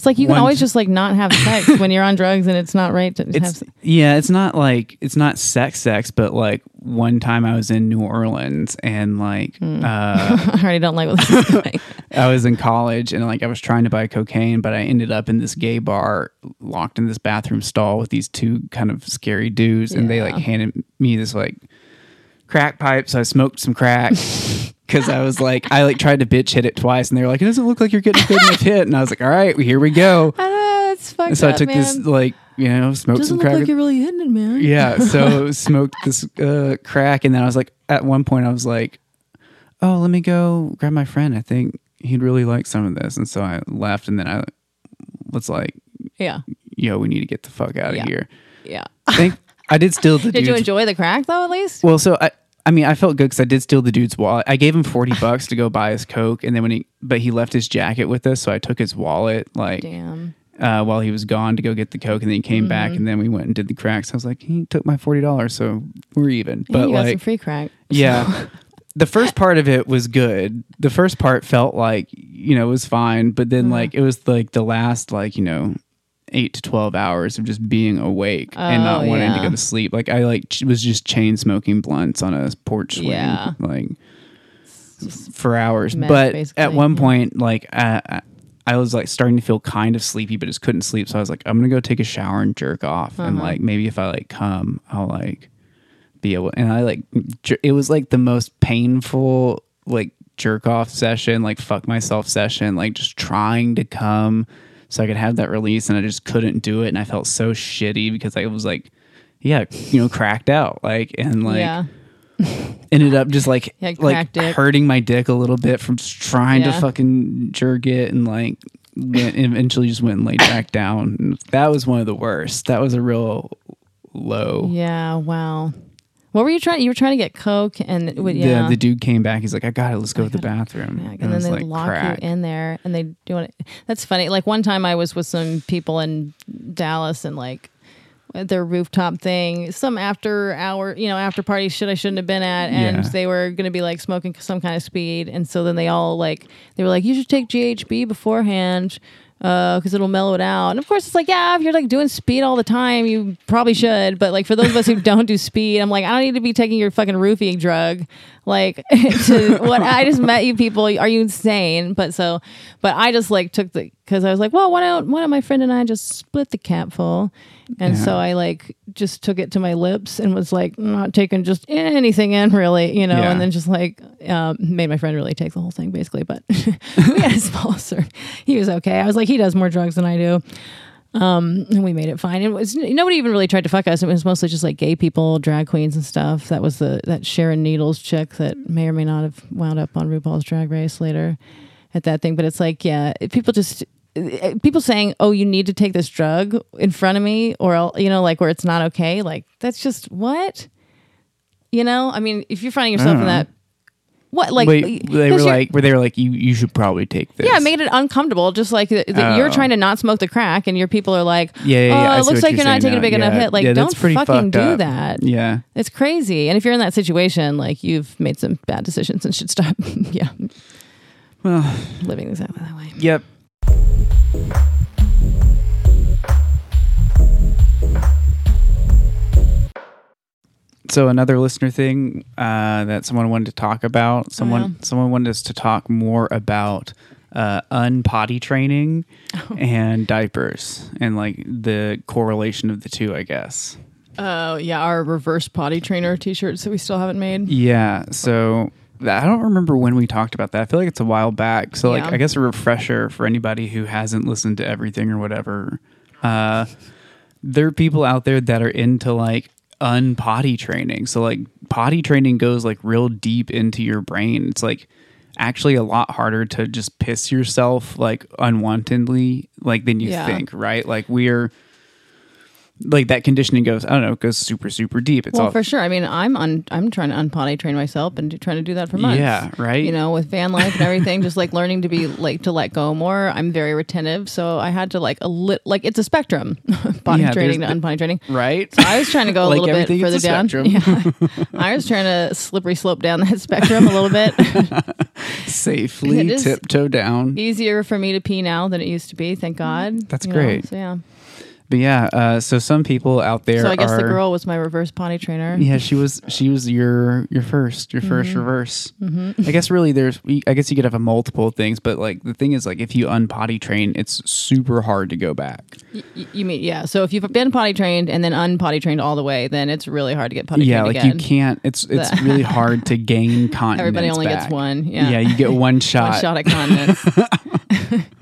It's like you can always just like not have sex when you're on drugs and it's not right to have it's sex. yeah it's not like it's not sex sex but like one time i was in new orleans and like Hmm. uh I already don't like what this is going. I was in college and like I was trying to buy cocaine, but I ended up in this gay bar, locked in this bathroom stall with these two kind of scary dudes, and they like handed me this like crack pipe. So I smoked some crack because I was like, I like tried to bitch hit it twice, and they were like, it doesn't look like you're getting a good enough hit, and I was like, all right, well, here we go. That That's fucked so I took this like you know smoked It Doesn't some look like you're really hitting it, man. yeah, so smoked this uh, crack, and then I was like, at one point, I was like, "Oh, let me go grab my friend. I think he'd really like some of this." And so I left, and then I was like, Yeah. "Yo, we need to get the fuck out of Yeah. here." Yeah. I think I did steal the. Did you enjoy the crack though? At least. Well, so I. I mean, I felt good because I did steal the dude's wallet. I gave him forty bucks to go buy his coke, and then when he, but he left his jacket with us, so I took his wallet like Damn. uh, while he was gone to go get the coke, and then he came back, Mm-hmm. and then we went and did the cracks. I was like, he took my forty dollars, so we're even. Yeah, But you got some like, free crack. yeah, the first part of it was good. The first part felt like you know it was fine, but then Mm-hmm. like it was like the last like you know eight to twelve hours of just being awake and not Oh, wanting to go to sleep. Like I like was just chain smoking blunts on a porch swing, Yeah. like for hours. meth, but at one yeah. point, like I, I- was like starting to feel kind of sleepy, but just couldn't sleep. So I was like, I'm gonna go take a shower and jerk off, and Uh-huh. like maybe if I like come, I'll like be able. And I like jer- it was like the most painful like jerk off session, like fuck myself session, like just trying to come so I could have that release, and I just couldn't do it, and I felt so shitty because I was like, yeah, you know, cracked out, like and like yeah. ended up just like Yeah, like dick. hurting my dick a little bit from trying to fucking jerk it and like went, eventually just went and laid back down. And that was one of the worst. That was a real low. Yeah. Wow. What were you trying? You were trying to get coke, and would- yeah. The, the dude came back. He's like, I got it. Let's go oh to the bathroom. Oh yeah, And and then they like, lock crack. you in there, and they do it. That's funny. Like one time, I was with some people in Dallas, and like their rooftop thing, some after hour, you know, after party shit I shouldn't have been at, and Yeah. they were going to be like smoking some kind of speed, and so then they all like they were like, you should take GHB beforehand. Uh, because it'll mellow it out, and of course it's like, yeah, if you're like doing speed all the time, you probably should. But like for those of us who don't do speed, I'm like, I don't need to be taking your fucking roofing drug. Like, to, what I just met you people. Are you insane? But so, but I just like took the because I was like, well, why don't why don't my friend and I just split the capful? And so I like just took it to my lips and was like not taking just anything in really, you know, Yeah. and then just like um, made my friend really take the whole thing basically. But we had a small sir. He was okay. I was like, he does more drugs than I do. Um, and we made it fine. It was nobody even really tried to fuck us. It was mostly just like gay people, drag queens and stuff. That was the that Sharon Needles chick that may or may not have wound up on RuPaul's Drag Race later at that thing. But it's like, yeah, people just eh, people saying, "Oh, you need to take this drug in front of me," or I'll- you know, like where it's not okay. Like that's just what, you know. I mean, if you're finding yourself in that, what like Wait, they were like, where they were like, you you should probably take this. yeah, it made it uncomfortable. Just like that you're Oh. trying to not smoke the crack, and your people are like, Yeah, yeah, yeah, oh, it looks like you're you're not taking a now. big enough hit. Like, Yeah, don't fucking do up. that. Yeah. It's crazy. And if you're in that situation, like you've made some bad decisions and should stop. yeah, Well, living exactly that way. yep. So another listener thing uh, that someone wanted to talk about. Someone yeah. someone wanted us to talk more about uh, unpotty training Oh. and diapers and like the correlation of the two. I guess. Oh yeah, our reverse potty trainer T-shirts that we still haven't made. Yeah. So I don't remember when we talked about that. I feel like it's a while back. So like Yeah. I guess a refresher for anybody who hasn't listened to everything or whatever. Uh there are people out there that are into like unpotty training. So like potty training goes like real deep into your brain. It's like actually a lot harder to just piss yourself like unwantedly like than you Yeah. think, right? Like we're like that conditioning goes, I don't know, it goes super, super deep. It's Well, all for sure. I mean, I'm un- I'm trying to unpotty train myself and trying to do that for months. Yeah, right? You know, with van life and everything, just like learning to be like to let go more. I'm very retentive, so I had to like a lit like it's a spectrum, potty Yeah, training to there's unpotty training. right? So I was trying to go a Like little bit further down. spectrum. Yeah. I was trying to slippery slope down that spectrum a little bit. Safely tiptoe down. Easier for me to pee now than it used to be. Thank God. That's You know, great. so yeah. But yeah, uh, so some people out there So I guess are. the girl was my reverse potty trainer. Yeah, she was. She was your your first, your 1st Mm-hmm. reverse. I guess really, there's. I guess you could have a multiple things, but like the thing is, like if you unpotty train, it's super hard to go back. Y- you mean yeah? So if you've been potty trained and then unpotty trained all the way, then it's really hard to get potty yeah, trained like again. you can't. It's it's really hard to gain continence. Everybody only back. gets one. Yeah. Yeah, you get one shot. One shot at continence.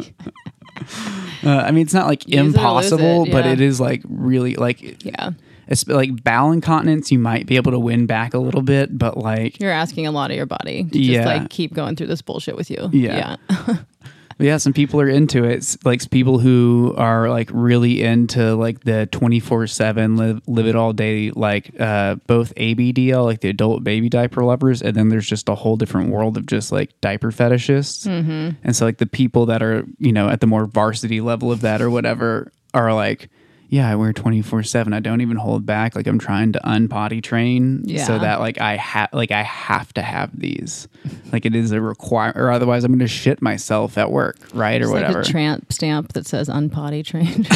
Uh, I mean, it's not like Use it or impossible, it, but yeah. it is like really like yeah. it's like bowel incontinence. You might be able to win back a little bit, but like You're asking a lot of your body to Yeah. just like keep going through this bullshit with you. Yeah. Yeah. yeah, some people are into it. It's like people who are like really into like the twenty four seven live live it all day, like uh, both ABDL, like the adult baby diaper lovers, and then there's just a whole different world of just like diaper fetishists. Mm-hmm. And so like the people that are you know at the more varsity level of that or whatever are like. Yeah, I wear twenty four seven. I don't even hold back. Like I'm trying to unpotty train so that like I have like I have to have these. Like it is a require, or otherwise I'm going to shit myself at work, right, or whatever. like a tramp stamp that says unpotty trained.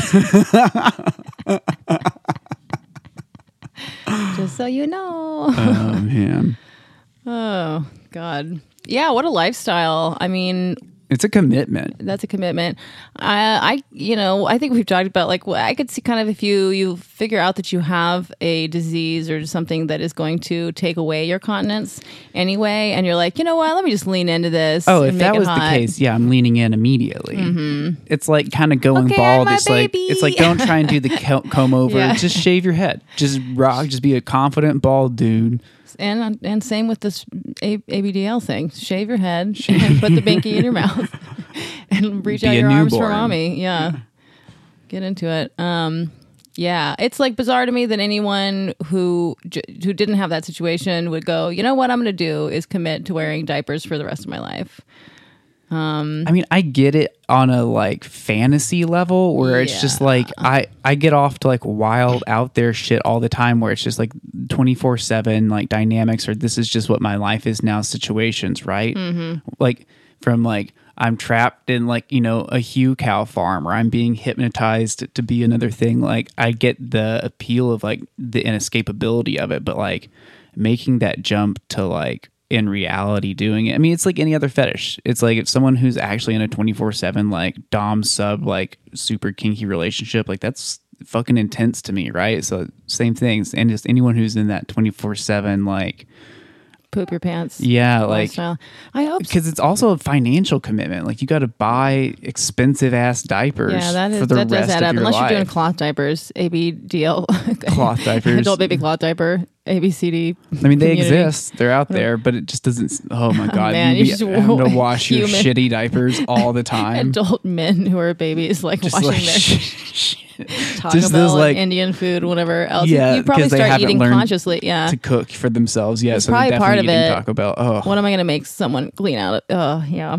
Just so you know. oh man, Oh, God. Yeah, what a lifestyle. I mean, it's a commitment. that's a commitment. I, I, you know, I think we've talked about like well, I could see kind of if you you figure out that you have a disease or something that is going to take away your continence anyway, and you're like, you know what, let me just lean into this. Oh, if that was the case, yeah, I'm leaning in immediately. Mm-hmm. It's like kind of going Okay, bald. It's like it's like don't try and do the co- comb over. Yeah. Just shave your head. Just rock. Just be a confident bald dude. And and same with this a- ABDL thing. Shave your head and put the binky in your mouth and reach Be out your arms for mommy. Yeah. Get into it. Um yeah, it's like bizarre to me that anyone who who didn't have that situation would go, "You know what I'm going to do is commit to wearing diapers for the rest of my life." Um, I mean, I get it on a like fantasy level where it's just like I I get off to like wild out there shit all the time where it's just like 24/7 like dynamics or this is just what my life is now situations, right? Mm-hmm. Like from like I'm trapped in like, you know, a hucow farm or I'm being hypnotized to be another thing. Like I get the appeal of like the inescapability of it, but like making that jump to like in reality doing it. I mean, it's like any other fetish. It's like if someone who's actually in a 24/7 like dom sub like super kinky relationship, like that's fucking intense to me, right? So same things. And just anyone who's in that 24/7 like Poop your pants. yeah, like lifestyle. I hope so. because it's also a financial commitment. Like you got to buy expensive ass diapers Yeah, that for the that does add of up. Unless life. you're doing cloth diapers, ABDL, Cloth diapers. adult baby cloth diaper, ABCD. I mean, they community. exist. They're out oh. there, but it just doesn't. Oh my oh, god, man, you you just having to wash your shitty diapers all the time. Adult men who are babies, like just washing like their Taco just Bell those, like- Indian food, whatever else. Yeah, you probably 'cause they start haven't eating learned consciously. Yeah. to cook for themselves. Yeah, It's so they're probably part definitely of eating it. Taco Bell. Oh, what am I going to make someone clean out? Oh, yeah.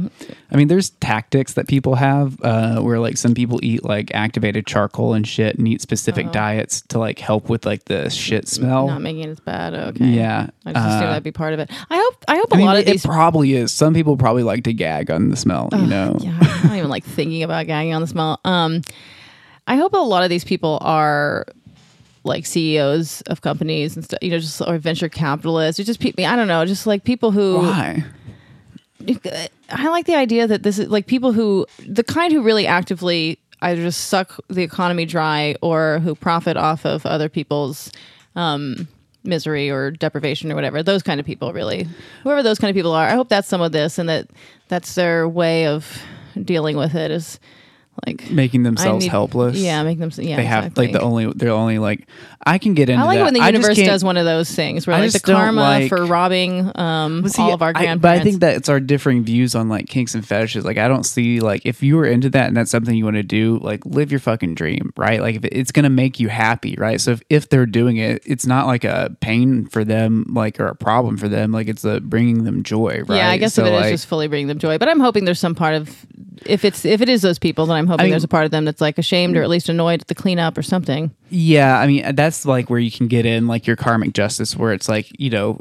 I mean, there's tactics that people have uh, where like some people eat like activated charcoal and shit and eat specific diets to like help with like the shit smell. Not making it as bad. Okay. Yeah, I just assumed uh, that'd be part of it. I hope. I hope a I mean, lot it, of these. it probably is. Some people probably like to gag on the smell. You know, yeah, I'm not even like thinking about gagging on the smell. Um, I hope a lot of these people are like CEOs of companies and stuff. You know, just or venture capitalists. Or just people. I don't know. Just like people who. why? I like the idea that this is like people who the kind who really actively either just suck the economy dry or who profit off of other people's um, misery or deprivation or whatever. Those kind of people, really, whoever those kind of people are. I hope that's some of this and that that's their way of dealing with it is like Making themselves need- helpless. Yeah, make them. Yeah, they have exactly. like the only. They're only like. I can get into. I like that. when the I just universe can't- does one of those things where I like the just don't karma like- for robbing um, Well, see, all of our I- grandparents. but I think that it's our differing views on like kinks and fetishes. Like, I don't see like if you were into that and that's something you want to do, like live your fucking dream, right? Like, if it- it's gonna make you happy, right? So if, if they're doing it, it's not like a pain for them, like or a problem for them. Like it's a bringing them joy, right? Yeah, I guess so if it is like, just fully bringing them joy. But I'm hoping there's some part of if it's if it is those people, then I'm hoping mean- there's a part of them that's like ashamed or at least annoyed at the cleanup or something. Yeah, I mean that's like where you can get in like your karmic justice, where it's like you know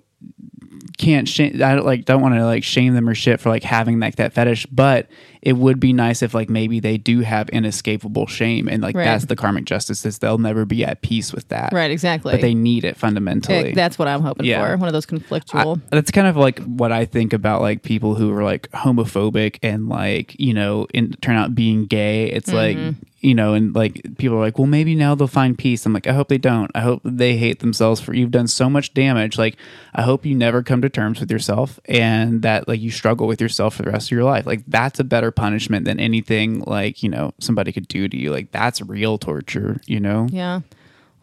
can't shame. I don't, like don't want to like shame them or shit for like having like that fetish, but it would be nice if like maybe they do have inescapable shame, and like Right. that's the karmic justice is they'll never be at peace with that, Right, exactly. But they need it fundamentally. that's what I'm hoping Yeah. for. One of those I- conflictual. that's kind of like what I think about like people who are like homophobic and like you know in, turn out being gay. It's Mm-hmm. like you know, and like people are like, well, maybe now they'll find peace. I'm like, I hope they don't. I hope they hate themselves for you've done so much damage. Like, I hope you never come to terms with yourself and that like you struggle with yourself for the rest of your life. Like, that's a better punishment than anything like, you know, somebody could do to you. Like, that's real torture, you know? Yeah.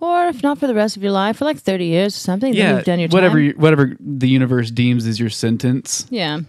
Or if not for the rest of your life, for like 30 years or something, then you've done your whatever, time. you- whatever the universe deems as your sentence. Yeah.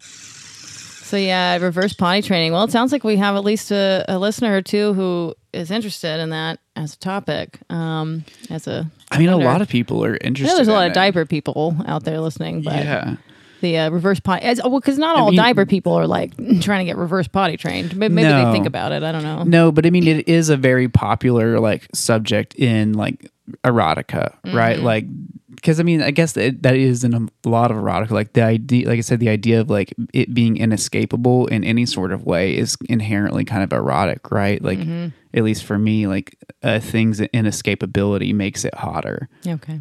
so yeah, reverse potty training. Well, it sounds like we have at least a, a listener or two who is interested in that as a topic. Um, as a, I mean, a lot of people are interested. there's a lot of it. diaper people out there listening, but Yeah. The uh, reverse potty, as, well, because not all mean- diaper people are like trying to get reverse potty trained. Maybe, maybe they think about it. I don't know. No, but I mean, it is a very popular like subject in like erotica, right? Mm-hmm. Like, because I mean, I guess that that is in a lot of erotica. Like the idea, like I said, the idea of like it being inescapable in any sort of way is inherently kind of erotic, right? Like, Mm-hmm. at least for me, like uh, things inescapability makes it hotter. Okay.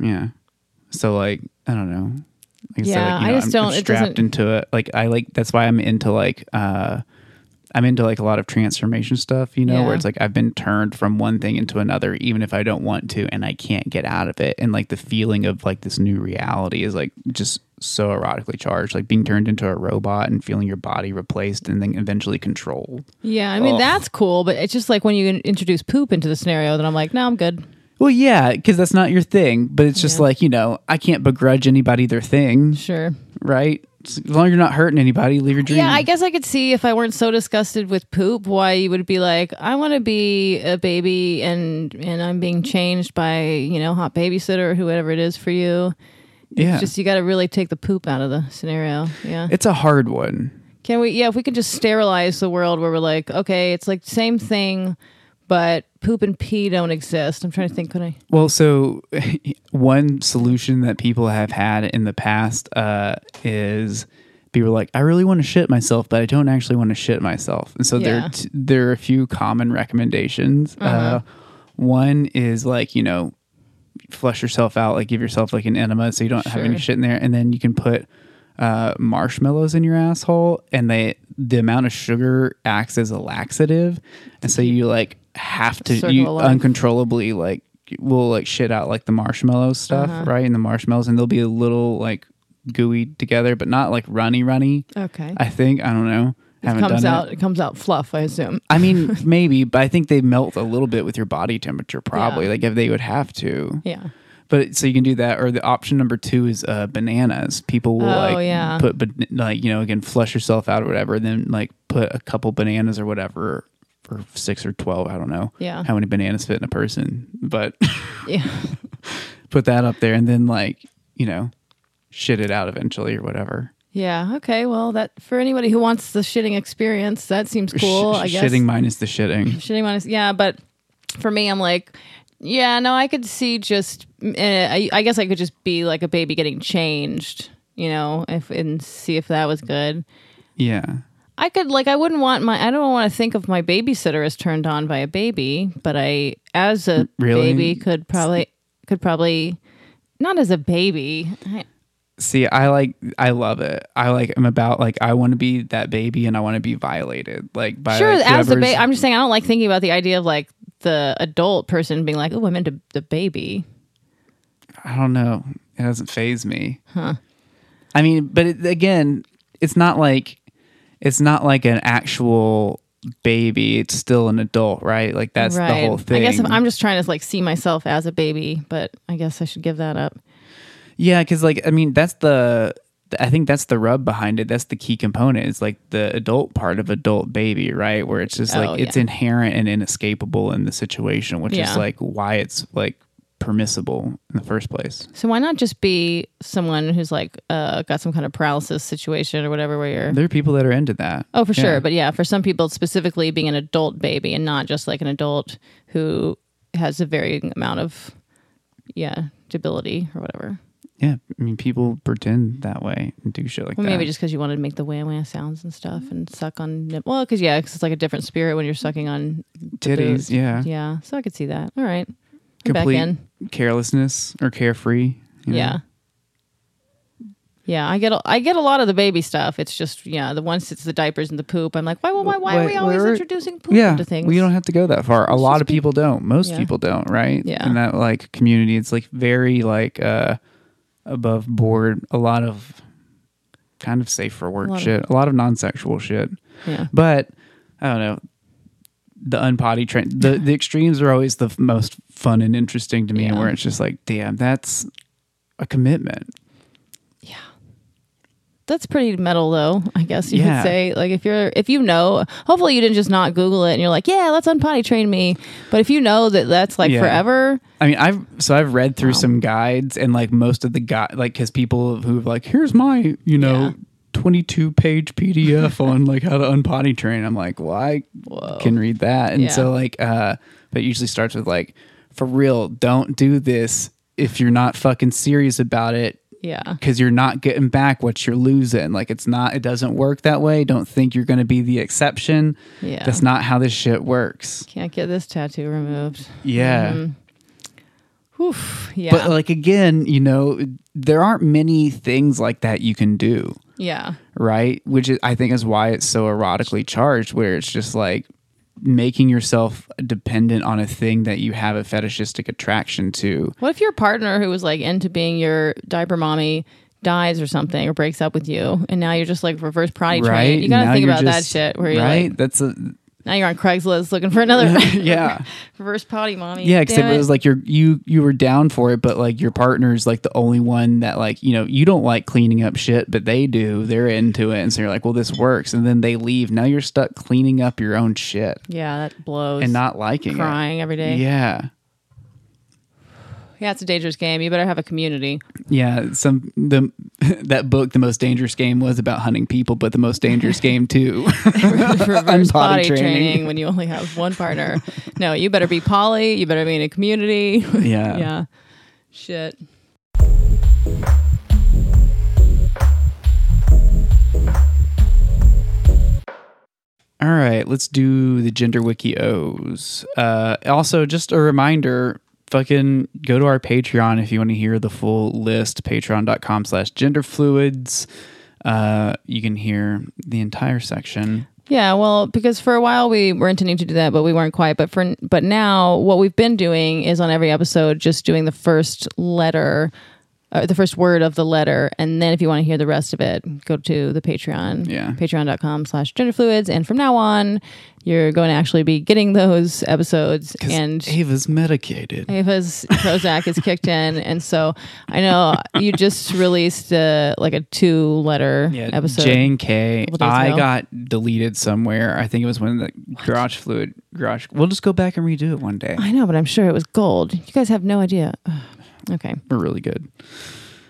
Yeah. So like, I don't know. Like Yeah, like, you I just I'm, don't- I'm it strapped doesn't- into it. Like I like that's why I'm into like uh I'm into like a lot of transformation stuff, you know, Yeah. where it's like I've been turned from one thing into another, even if I don't want to, and I can't get out of it. And like the feeling of like this new reality is like just so erotically charged, like being turned into a robot and feeling your body replaced and then eventually controlled. Yeah, I mean Ugh. that's cool, but it's just like when you introduce poop into the scenario, then I'm like, no, I'm good. Well, yeah, because that's not your thing, but it's just Yeah. like, you know, I can't begrudge anybody their thing, Sure. right? As long as you're not hurting anybody, leave your dream. Yeah, I guess I could see if I weren't so disgusted with poop, why you would be like, I want to be a baby and and I'm being changed by you know hot babysitter or whoever it is for you. yeah. Just you got to really take the poop out of the scenario. Yeah. it's a hard one. Can we? Yeah, if we could just sterilize the world where we're like, okay, it's like same thing, but poop and pee don't exist. I'm trying to think. Could I? Well, so one solution that people have had in the past uh, is people are like, I really want to shit myself, but I don't actually want to shit myself. And so there, Yeah. are t- there are a few common recommendations. Uh, one is like, you know, flush yourself out, like give yourself like an enema so you don't have any shit in there. And then you can put uh, marshmallows in your asshole and they, the amount of sugar acts as a laxative. And so you like have to, you uncontrollably like will like shit out like the marshmallow stuff, Uh-huh. right? And the marshmallows, and they'll be a little like gooey together, but not like runny, runny. Okay. I think I don't know. it Haven't comes done out. It. It. comes out fluff. I assume. I mean, maybe, but I think they melt a little bit with your body temperature, probably. Yeah. Like if they would have to. Yeah. But so you can do that, or the option number two is uh, bananas. People will Oh, like yeah. put, like you know, again, flush yourself out or whatever, and then like put a couple bananas or whatever, or six or twelve. I don't know Yeah. how many bananas fit in a person, but Yeah. put that up there, and then like you know, shit it out eventually or whatever. Yeah. Okay. Well, that for anybody who wants the shitting experience, that seems cool. Sh- I guess Shitting minus the shitting. shitting minus. Yeah, but for me, I'm like, yeah, no, I could see just. Uh, I, I guess I could just be like a baby getting changed, you know, if and see if that was good. Yeah. I could like I wouldn't want my I don't want to think of my babysitter as turned on by a baby, but I as a Really? baby could probably could probably not as a baby. I, See, I like, I love it. I like, I'm about like, I want to be that baby and I want to be violated. Like, by sure, like, as a baby, I'm just saying I don't like thinking about the idea of like the adult person being like, "Oh, I'm into the baby." I don't know. It doesn't phase me. Huh. I mean, but it, again, it's not like, it's not like an actual baby. It's still an adult, right? Like, that's right. the whole thing. I guess if I'm just trying to like see myself as a baby, but I guess I should give that up. Yeah, because like I mean, that's the I think that's the rub behind it. That's the key component. It's like the adult part of adult baby, right? Where it's just Oh, like it's yeah. inherent and inescapable in the situation, which Yeah. is like why it's like permissible in the first place. So why not just be someone who's like uh, got some kind of paralysis situation or whatever, where you're There are people that are into that. Oh, for Yeah. sure. But yeah, for some people, specifically being an adult baby and not just like an adult who has a varying amount of, yeah, debility or whatever. yeah, I mean, people pretend that way and do shit like Well, that. maybe just because you wanted to make the wham wham sounds and stuff and suck on, nip- well, because yeah, 'cause it's like a different spirit when you're sucking on titties. Yeah, Yeah. So I could see that. All right. Complete carelessness or carefree. you know? Yeah. Yeah, I get a, I get a lot of the baby stuff. It's just yeah, the once it's the diapers and the poop. I'm like, why why why, why are we always introducing poop yeah, into things? we don't have to go that far. A lot of people don't. Most Yeah. people don't, right? Yeah. In that like community, it's like very like uh above board. A lot of kind of safe for work of- shit. a lot of non-sexual shit. yeah. But I don't know. The unpotty train. The the extremes are always the f- most fun and interesting to me, Yeah. where it's just like, damn, that's a commitment. Yeah, that's pretty metal though, I guess you Yeah. could say. Like if you're if you know, hopefully you didn't just not Google it and you're like, yeah, let's unpotty train me. But if you know that that's like Yeah. forever, I mean, I've so I've read through Wow. some guides and like most of the guy, like because people who like, here's my you know. Yeah. 22 page PDF on like how to unpotty train. I'm like, well, I Whoa. can read that. And Yeah. so like, uh, but it usually starts with like, for real, don't do this if you're not fucking serious about it yeah. because you're not getting back what you're losing. Like it's not, it doesn't work that way. Don't think you're going to be the exception. Yeah. That's not how this shit works. Can't get this tattoo removed. Yeah. Mhm. Oof. Yeah. But like again, you know, there aren't many things like that you can do, yeah. right? Which is, I think is why it's so erotically charged, where it's just like making yourself dependent on a thing that you have a fetishistic attraction to. What if your partner who was like into being your diaper mommy dies or something or breaks up with you and now you're just like reverse potty Right? You gotta Now think about that shit where you're right? like That's a now you're on Craigslist looking for another yeah. reverse potty mommy. Yeah, except Damn it was like you're you you were down for it, but like your partner's like the only one that like you know you don't like cleaning up shit, but they do. They're into it, and so you're like, well, this works, and then they leave. Now you're stuck cleaning up your own shit Yeah, that blows. and not liking crying every it. day. Yeah, Yeah, it's a dangerous game. You better have a community. yeah. Some the that book, the most dangerous game, was about hunting people, but the most dangerous game too. reverse potty training. training. when you only have one partner. no, you better be poly. You better be in a community. yeah, yeah. Shit. All right, let's do the gender wiki O's. Uh, also, just a reminder, fucking go to our Patreon if you want to hear the full list. Patreon.com slash gender fluids. Uh, you can hear the entire section. Yeah, well, because for a while we were intending to do that, but we weren't quite. But for but now, what we've been doing is on every episode, just doing the first letter, uh, the first word of the letter, and then if you want to hear the rest of it, go to the Patreon. Yeah. Patreon.com slash genderfluids, and from now on, you're going to actually be getting those episodes. And Ava's medicated. Ava's Prozac is kicked in, and so I know you just released uh, like a two-letter Yeah, episode. J and K. I ago. got deleted somewhere. I think it was when the garage fluid garage. We'll just go back and redo it one day. I know, but I'm sure it was gold. You guys have no idea. Ugh. Okay, We're really good.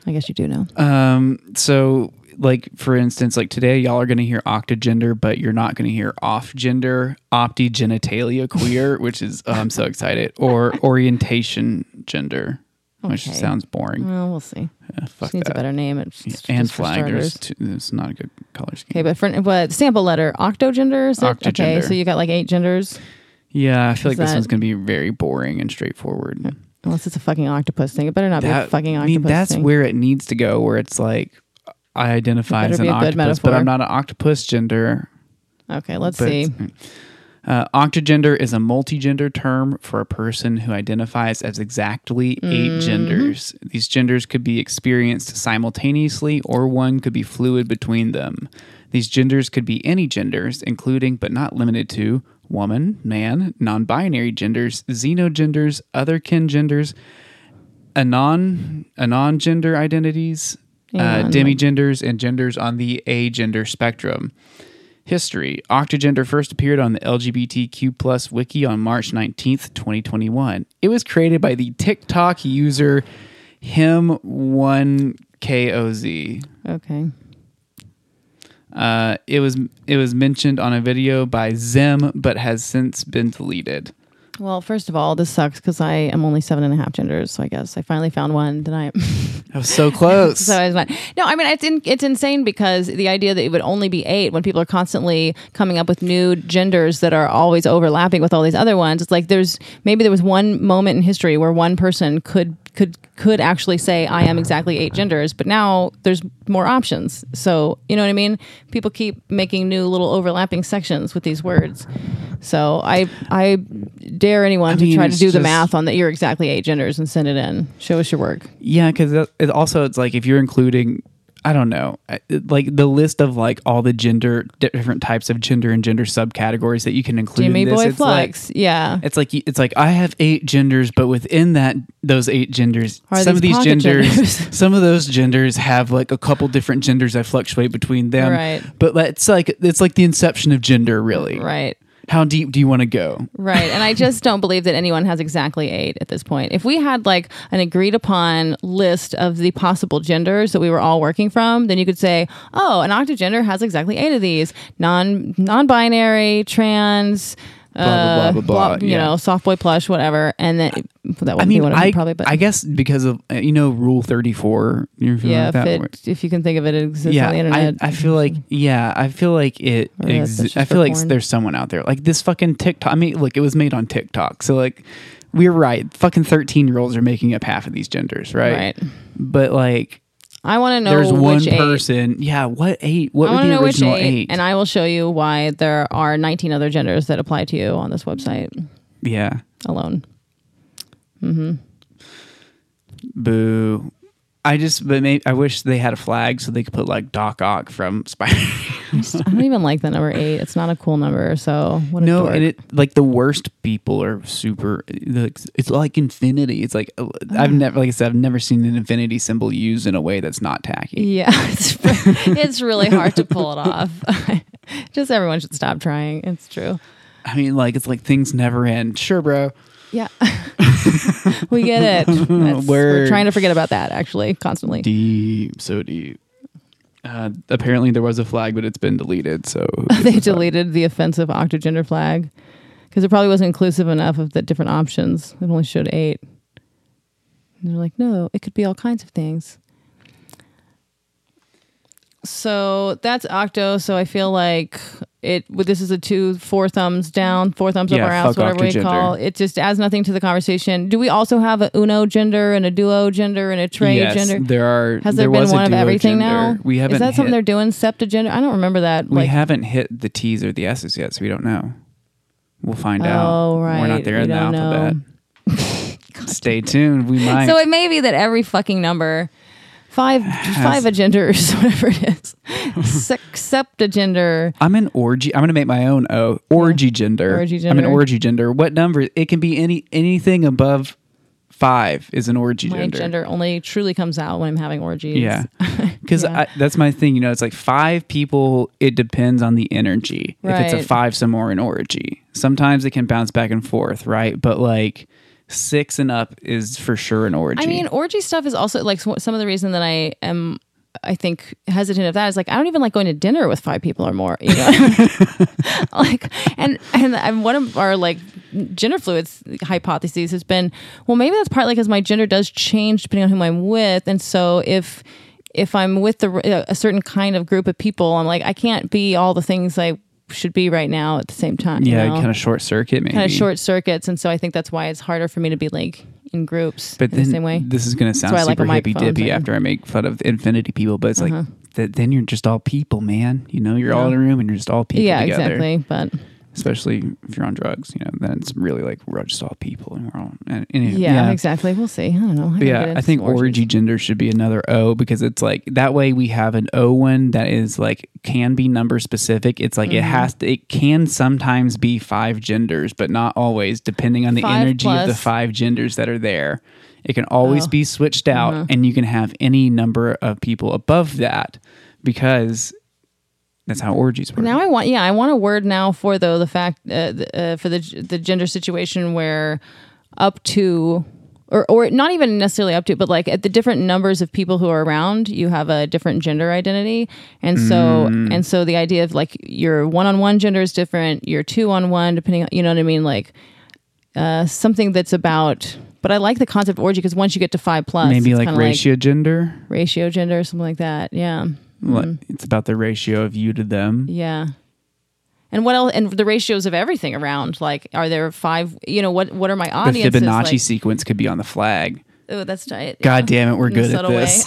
I guess you do know. Um, so like for instance, like today y'all are gonna hear octogender, but you're not gonna hear off gender, opti-genitalia queer, which is oh, I'm so excited, or orientation gender, which sounds boring. Well, we'll see. Yeah, fuck Just needs a better name. It's just, and just flag. There's two, it's not a good color scheme. Okay, but for but sample letter octogender is it? Okay, so you got like eight genders, Yeah, I feel like Is this one's gonna be very boring and straightforward. Unless it's a fucking octopus thing. It better not be a That- fucking I octopus mean, that's thing. where it needs to go, where it's like I identify as an be a good octopus, but. I'm not an octopus gender. okay, let's but see. Uh, octogender is a multigender term for a person who identifies as exactly eight Mm-hmm. genders. These genders could be experienced simultaneously, or one could be fluid between them. These genders could be any genders, including but not limited to woman, man, non binary genders, xenogenders, other kin genders, anon, anon gender identities, uh, Anon. demigenders, and genders on the agender spectrum. History Octogender first appeared on the LGBTQ plus wiki on March 19th, 2021. It was created by the TikTok user him1koz. Okay, Uh, it was it was mentioned on a video by Zim, but has since been deleted. well, first of all, this sucks because I am only seven and a half genders. So I guess I finally found one tonight. I. Was so close. So I was not. No, I mean it's in, it's insane because the idea that it would only be eight when people are constantly coming up with new genders that are always overlapping with all these other ones. It's like there's maybe there was one moment in history where one person could could could actually say I am exactly eight genders, but now there's more options. So you know what I mean? People keep making new little overlapping sections with these words. So I I dare anyone I to mean, try to do the math on that you're exactly eight genders and send it in. Show us your work. Yeah, because it also it's like if you're including, I don't know, like the list of like all the gender different types of gender and gender subcategories that you can include. Jimmy in this, Boy it's like- yeah. It's like it's like I have eight genders, but within that those eight genders, Are some of these these genders, genders? some of those genders have like a couple different genders. I fluctuate between them, Right. But it's like it's like the inception of gender, really. Right. How deep do you want to go? Right. And I just don't believe that anyone has exactly eight at this point. If we had like an agreed upon list of the possible genders that we were all working from, then you could say, oh, an octogender has exactly eight of these non non binary, trans, blah, blah, uh, blah, blah, you yeah. know, soft boy plush, whatever. And then that wouldn't mean, be one of them I probably, but I guess because of uh, you know Rule Thirty Four. Yeah, like that if, it, if you can think of it, it exists yeah, on the I, internet. I feel like yeah, I feel like it. Exi- I feel like porn. there's someone out there like this fucking TikTok. I mean, look, it was made on TikTok, so like we're right. Fucking thirteen year olds are making up half of these genders, right? Right. But like, I want to know there's one eight. person. Yeah, what eight? What I to the original eight, eight? and I will show you why there are 19 other genders that apply to you on this website yeah, alone. Mm-hmm. Boo. I just, but maybe I wish they had a flag so they could put like Doc Ock from Spider. I don't even like the number eight. It's not a cool number. So what No, dork. and it like the worst people are super. like, It's like infinity. It's like uh, I've never, like I said, I've never seen an infinity symbol used in a way that's not tacky. yeah, it's, it's really hard to pull it off. Just everyone should stop trying. It's true. I mean, like it's like things never end. Sure, bro. Yeah, we get it. We're trying to forget about that actually constantly. Deep, so deep. Uh, apparently, there was a flag, but it's been deleted. So they deleted the offensive octogender flag because it probably wasn't inclusive enough of the different options. It only showed eight. And they're like, no, it could be all kinds of things. So that's octo. So I feel like it. This is a two, four thumbs down, four thumbs up Yeah, our ass, fuck whatever we octogender. call. It just adds nothing to the conversation. Do we also have a uno gender and a duo gender and a trade yes, gender? there are. Has there, was been a one of duo everything gender. now? We haven't. Is that something they're doing? Septagender? I don't remember that. We like, haven't hit the T's or the S's yet, so we don't know. We'll find out. Oh, We're right. not there We in the don't know. alphabet. Stay tuned. We might. So it may be that every fucking number, five five agenders, whatever it is, septagender. I'm an orgy. I'm going to make my own O. Orgy gender. Orgy gender. I'm an gender. orgy gender. What number? It can be any anything above five is an orgy gender. My gender. gender only truly comes out when I'm having orgies. Yeah, because Yeah. that's my thing. You know, it's like five people. It depends on the energy. If it's a five, some more an orgy. Sometimes it can bounce back and forth, right? But like six and up is for sure an orgy. I mean, orgy stuff is also like some of the reason that I am. I think hesitant of that is like I don't even like going to dinner with five people or more. You know, like and and and one of our like gender fluids hypotheses has been well maybe that's partly because my gender does change depending on who I'm with, and so if if I'm with the a certain kind of group of people, I'm like I can't be all the things I should be right now at the same time. you yeah, know? kind of short circuit, maybe. kind of short circuits, and so I think that's why it's harder for me to be like in groups But in then the same way. this is going to sound like super a hippy dippy after I make fun of infinity people, but it's Uh-huh. like th- then you're just all people, man. You know, you're all in a room and you're just all people yeah, together. exactly. But Especially if you're on drugs, you know, then it's really like we're just all people and we're all. And, and yeah, exactly. We'll see. I don't know. I yeah, I think orgies. orgy gender should be another O because it's like that way we have an O one that is like can be number specific. It's like it Mm-hmm. has to it can sometimes be five genders, but not always, depending on the Five energy of the plus- five genders that are there. It can always Oh. be switched out Uh-huh. and you can have any number of people above that because that's how orgies work. Now I want, yeah, I want a word now for though the fact uh, the, uh, for the the gender situation where up to or or not even necessarily up to, but like at the different numbers of people who are around, you have a different gender identity, and so Mm. and so the idea of like your one on one gender is different, your two on one, depending on you know what I mean, like uh, something that's about. But I like the concept of orgy because once you get to five plus, Maybe like ratio gender. ratio gender, or something like that. Yeah. Like, mm-hmm. It's about the ratio of you to them. Yeah. And what else? And the ratios of everything around. Like, are there five? You know, what what are my The? Fibonacci like? sequence could be on the flag. Oh, that's tight. God damn it, we're In good at this.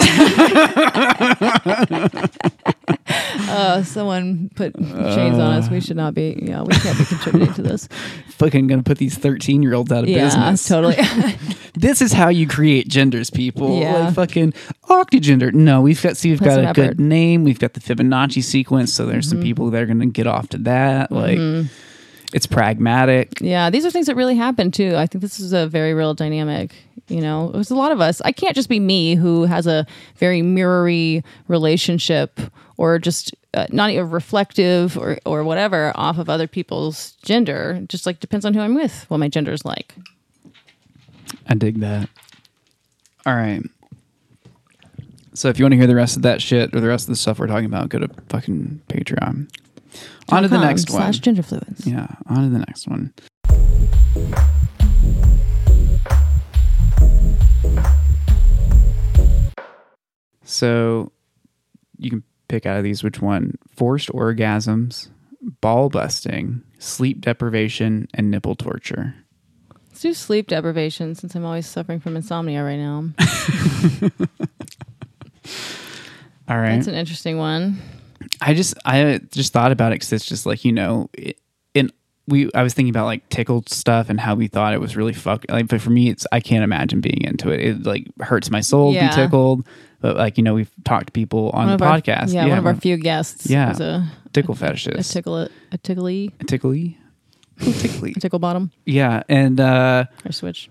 Uh, someone put chains on us. We should not be. Yeah, we can't be contributing to this. Fucking gonna put these 13 year olds out of yeah, business. totally. This is how you create genders, people. Yeah. Like fucking octogender. No, we've got see we've got a. Mm-hmm. good name. We've got the Fibonacci sequence, so there's some people that are gonna get off to that. Like it's pragmatic. Yeah, these are things that really happen too. I think this is a very real dynamic. You know, there's a lot of us. I can't just be me who has a very mirrory relationship or just uh, not even reflective or, or whatever off of other people's gender. Just like depends on who I'm with, what my gender is like. I dig that. All right. So if you want to hear the rest of that shit or the rest of the stuff we're talking about, go to fucking Patreon. On to the next one. slash. Yeah, on to the next one. So you can pick out of these which one forced orgasms, ball busting, sleep deprivation, and nipple torture. Let's do sleep deprivation since I'm always suffering from insomnia right now. All right. That's an interesting one. I just I just thought about it because it's just like you know, it, in we I was thinking about like tickled stuff and how we thought it was really fuck. Like, but for me, it's I can't imagine being into it. It like hurts my soul to be tickled. But like you know, we've talked to people on One the of our- podcast. yeah, one of our few guests. Yeah. was a, tickle fetishist. a tickle a tickly A tickly, tickly. a tickle bottom yeah, and uh or switch.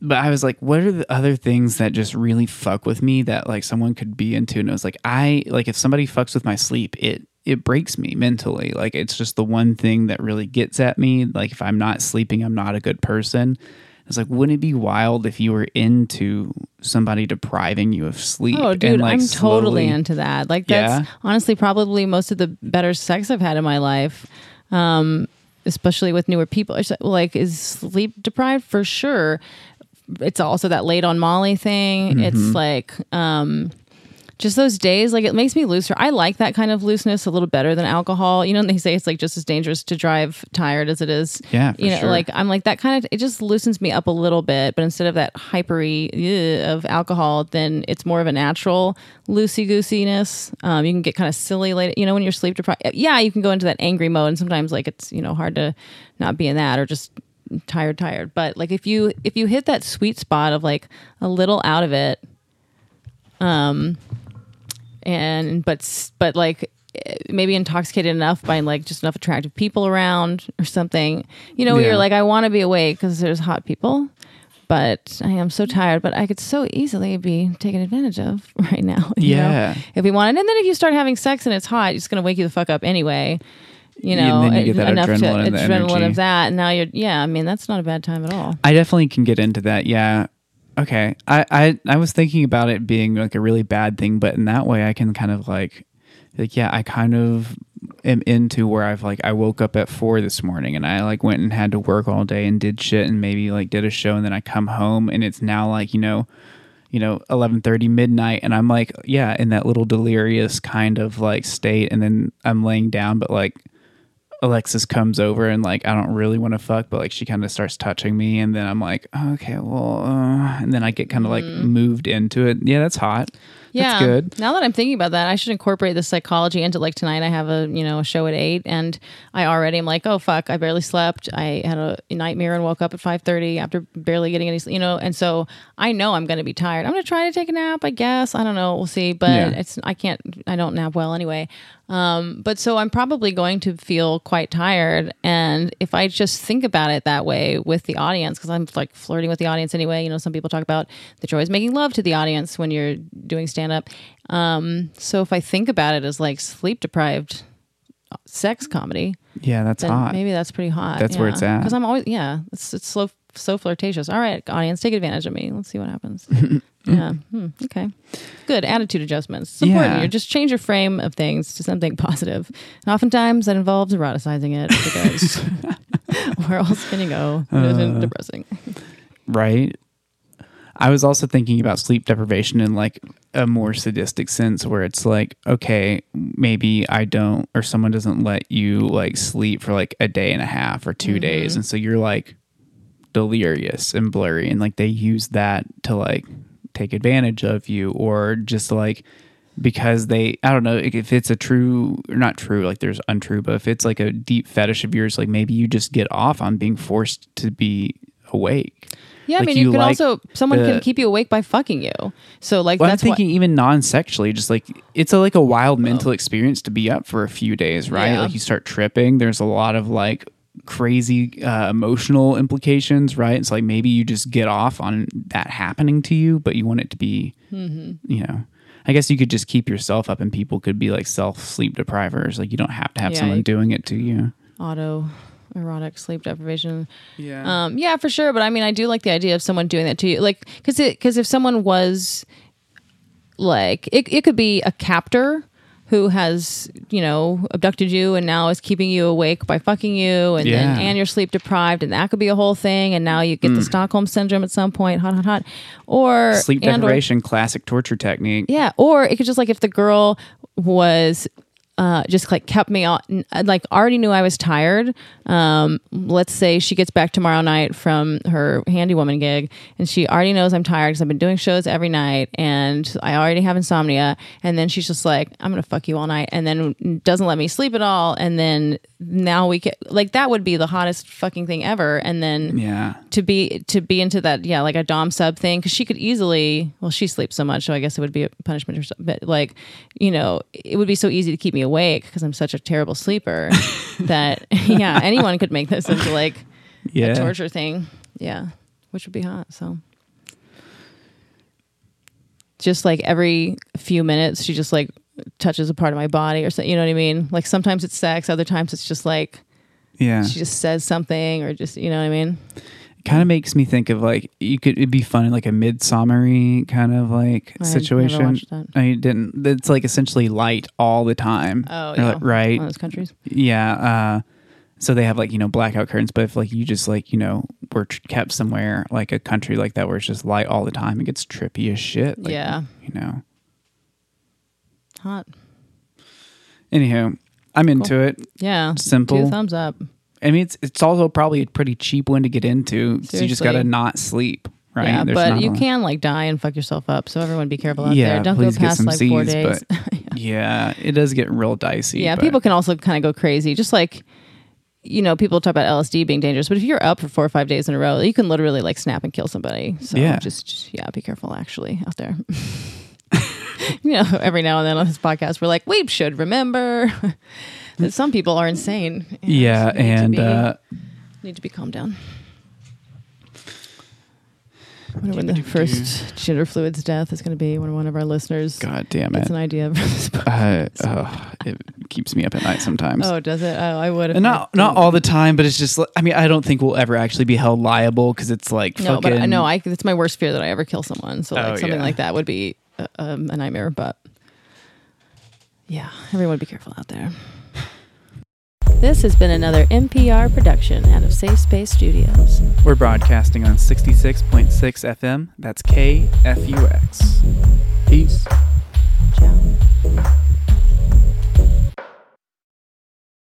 But I was like, what are the other things that just really fuck with me that like someone could be into? And it was like, I like if somebody fucks with my sleep, it it breaks me mentally. Like it's just the one thing that really gets at me. Like if I'm not sleeping, I'm not a good person. It's like, wouldn't it be wild if you were into somebody depriving you of sleep? Oh, dude, and, like, I'm totally into that. Like that's Yeah? honestly probably most of the better sex I've had in my life. Um, especially with newer people. Like is sleep deprived for sure. It's also that late on Molly thing. Mm-hmm. It's like um just those days, like it makes me looser. I like that kind of looseness a little better than alcohol. You know, they say it's like just as dangerous to drive tired as it is. Yeah, you know, sure. like I'm like that kind of. It just loosens me up a little bit, but instead of that hypery of alcohol, then it's more of a natural loosey goosiness. Um, you can get kind of silly later. You know, when you're sleep deprived. Yeah, you can go into that angry mode, and sometimes like it's you know hard to not be in that or just tired tired but like if you if you hit that sweet spot of like a little out of it um and but but like eh, maybe intoxicated enough by like just enough attractive people around or something you know Yeah. you're like i want to be awake because there's hot people but i am so tired but i could so easily be taken advantage of right now you know, Yeah. if we wanted and then if you start having sex and it's hot it's going to wake you the fuck up anyway you And know then you get that enough adrenaline to and adrenaline of that and now you're yeah i mean that's not a bad time at all I definitely can get into that. Yeah. Okay. I, I I was thinking about it being like a really bad thing, but in that way I can kind of like like yeah, I kind of am into where I've like I woke up at four this morning and I like went and had to work all day and did shit and maybe like did a show and then I come home and it's now like, you know, you know, eleven thirty midnight and I'm like, yeah, in that little delirious kind of like state and then I'm laying down but like Alexis comes over and like I don't really want to fuck, but like she kind of starts touching me, and then I'm like, okay, well, uh, and then I get kind of like moved into it. Yeah, that's hot. Yeah. that's good. Now that I'm thinking about that, I should incorporate the psychology into like tonight. I have a you know a show at eight, and I already am like, oh fuck, I barely slept. I had a nightmare and woke up at five thirty after barely getting any sleep. You know, and so I know I'm going to be tired. I'm going to try to take a nap. I guess I don't know. We'll see, but Yeah. it's I can't. I don't nap well anyway. Um, but so I'm probably going to feel quite tired, and if I just think about it that way with the audience, because I'm like flirting with the audience anyway. You know, some people talk about the joy is making love to the audience when you're doing stand up. Um, so if I think about it as like sleep deprived sex comedy, Yeah, that's hot. maybe that's pretty hot. That's where it's at. Because I'm always yeah, it's it's so so flirtatious. All right, audience, take advantage of me. Let's see what happens. yeah. Hmm, okay. Good attitude adjustments. It's important. Yeah. You just change your frame of things to something positive. And oftentimes that involves eroticizing it because else can you go? It Uh. isn't depressing. right? I was also thinking about sleep deprivation in like a more sadistic sense where it's like, okay, maybe I don't or someone doesn't let you like sleep for like a day and a half or 2 days. And so you're like delirious and blurry and like they use that to like take advantage of you or just like because they I don't know if it's a true or not true like there's untrue but if it's like a deep fetish of yours like maybe you just get off on being forced to be awake. Yeah, I mean, you, you can like also someone the- can keep you awake by fucking you. So like Well, I'm that's what thinking even non-sexually, just like it's a like a wild mental experience to be up for a few days, right? Yeah. Like you start tripping. There's a lot of like crazy uh, emotional implications, right? It's like maybe you just get off on that happening to you, but you want it to be, Mm-hmm. you know. I guess you could just keep yourself up, and people could be like self sleep deprivers. Like you don't have to have Yeah, someone doing it to you. auto erotic sleep deprivation. Yeah. Um, yeah, for sure. But I mean, I do like the idea of someone doing that to you, like because it because if someone was like it, it could be a captor who has you know abducted you and now is keeping you awake by fucking you and Yeah. then and you're sleep deprived and that could be a whole thing and now you get the hmm. Stockholm syndrome at some point hot hot hot or sleep deprivation, classic torture technique. yeah, or it could just like if the girl was uh, just like kept me on, like already knew I was tired. Um, let's say she gets back tomorrow night from her handy woman gig, and she already knows I'm tired because I've been doing shows every night, and I already have insomnia. And then she's just like, "I'm gonna fuck you all night," and then doesn't let me sleep at all. And then now we get like that would be the hottest fucking thing ever. And then Yeah. to be to be into that yeah like a dom sub thing because she could easily well she sleeps so much so i guess it would be a punishment or something but like you know it would be so easy to keep me awake because i'm such a terrible sleeper that yeah anyone could make this into like Yeah. a torture thing yeah which would be hot so just like every few minutes she just like touches a part of my body or something you know what i mean like sometimes it's sex other times it's just like Yeah. she just says something or just you know what i mean It kind of makes me think of like you could it'd be fun in like a midsummery kind of like I situation. I didn't. It's like essentially light all the time. Oh, yeah. like, right. Those countries. Yeah. Uh, so they have like you know blackout curtains, but if like you just like you know were tr- kept somewhere like a country like that where it's just light all the time, it gets trippy as shit. Like, Yeah. You know. Hot. Anywho, I'm into it. Yeah. Simple. Two thumbs up. I mean, it's it's also probably a pretty cheap one to get into. So you just got to not sleep, right? Yeah, There's but you a- can like die and fuck yourself up. So everyone be careful out Yeah, there. Don't go past like four days. but- Yeah, it does get real dicey. yeah, but- people can also kind of go crazy. Just like you know, people talk about LSD being dangerous, but if you're up for four or five days in a row, you can literally like snap and kill somebody. So Yeah. just, just yeah, be careful actually out there. you know, every now and then on this podcast, we're like, we should remember that some people are insane. and Yeah, need to and be- uh, need to be calmed down. I wonder when the first gender fluids death is going to be when one of our listeners God damn gets it, an idea. for this book. uh, oh, it keeps me up at night sometimes. oh, does it? Oh, I would have. Not not all the time, but it's just. I mean, I don't think we'll ever actually be held liable because it's like No, fucking. but I know I. It's my worst fear that I ever kill someone. So like Oh, something yeah. like that would be a, um, a nightmare. But yeah, everyone be careful out there. This has been another NPR production out of Safe Space Studios. We're broadcasting on 66.6 FM. That's KFUX. Peace. Ciao.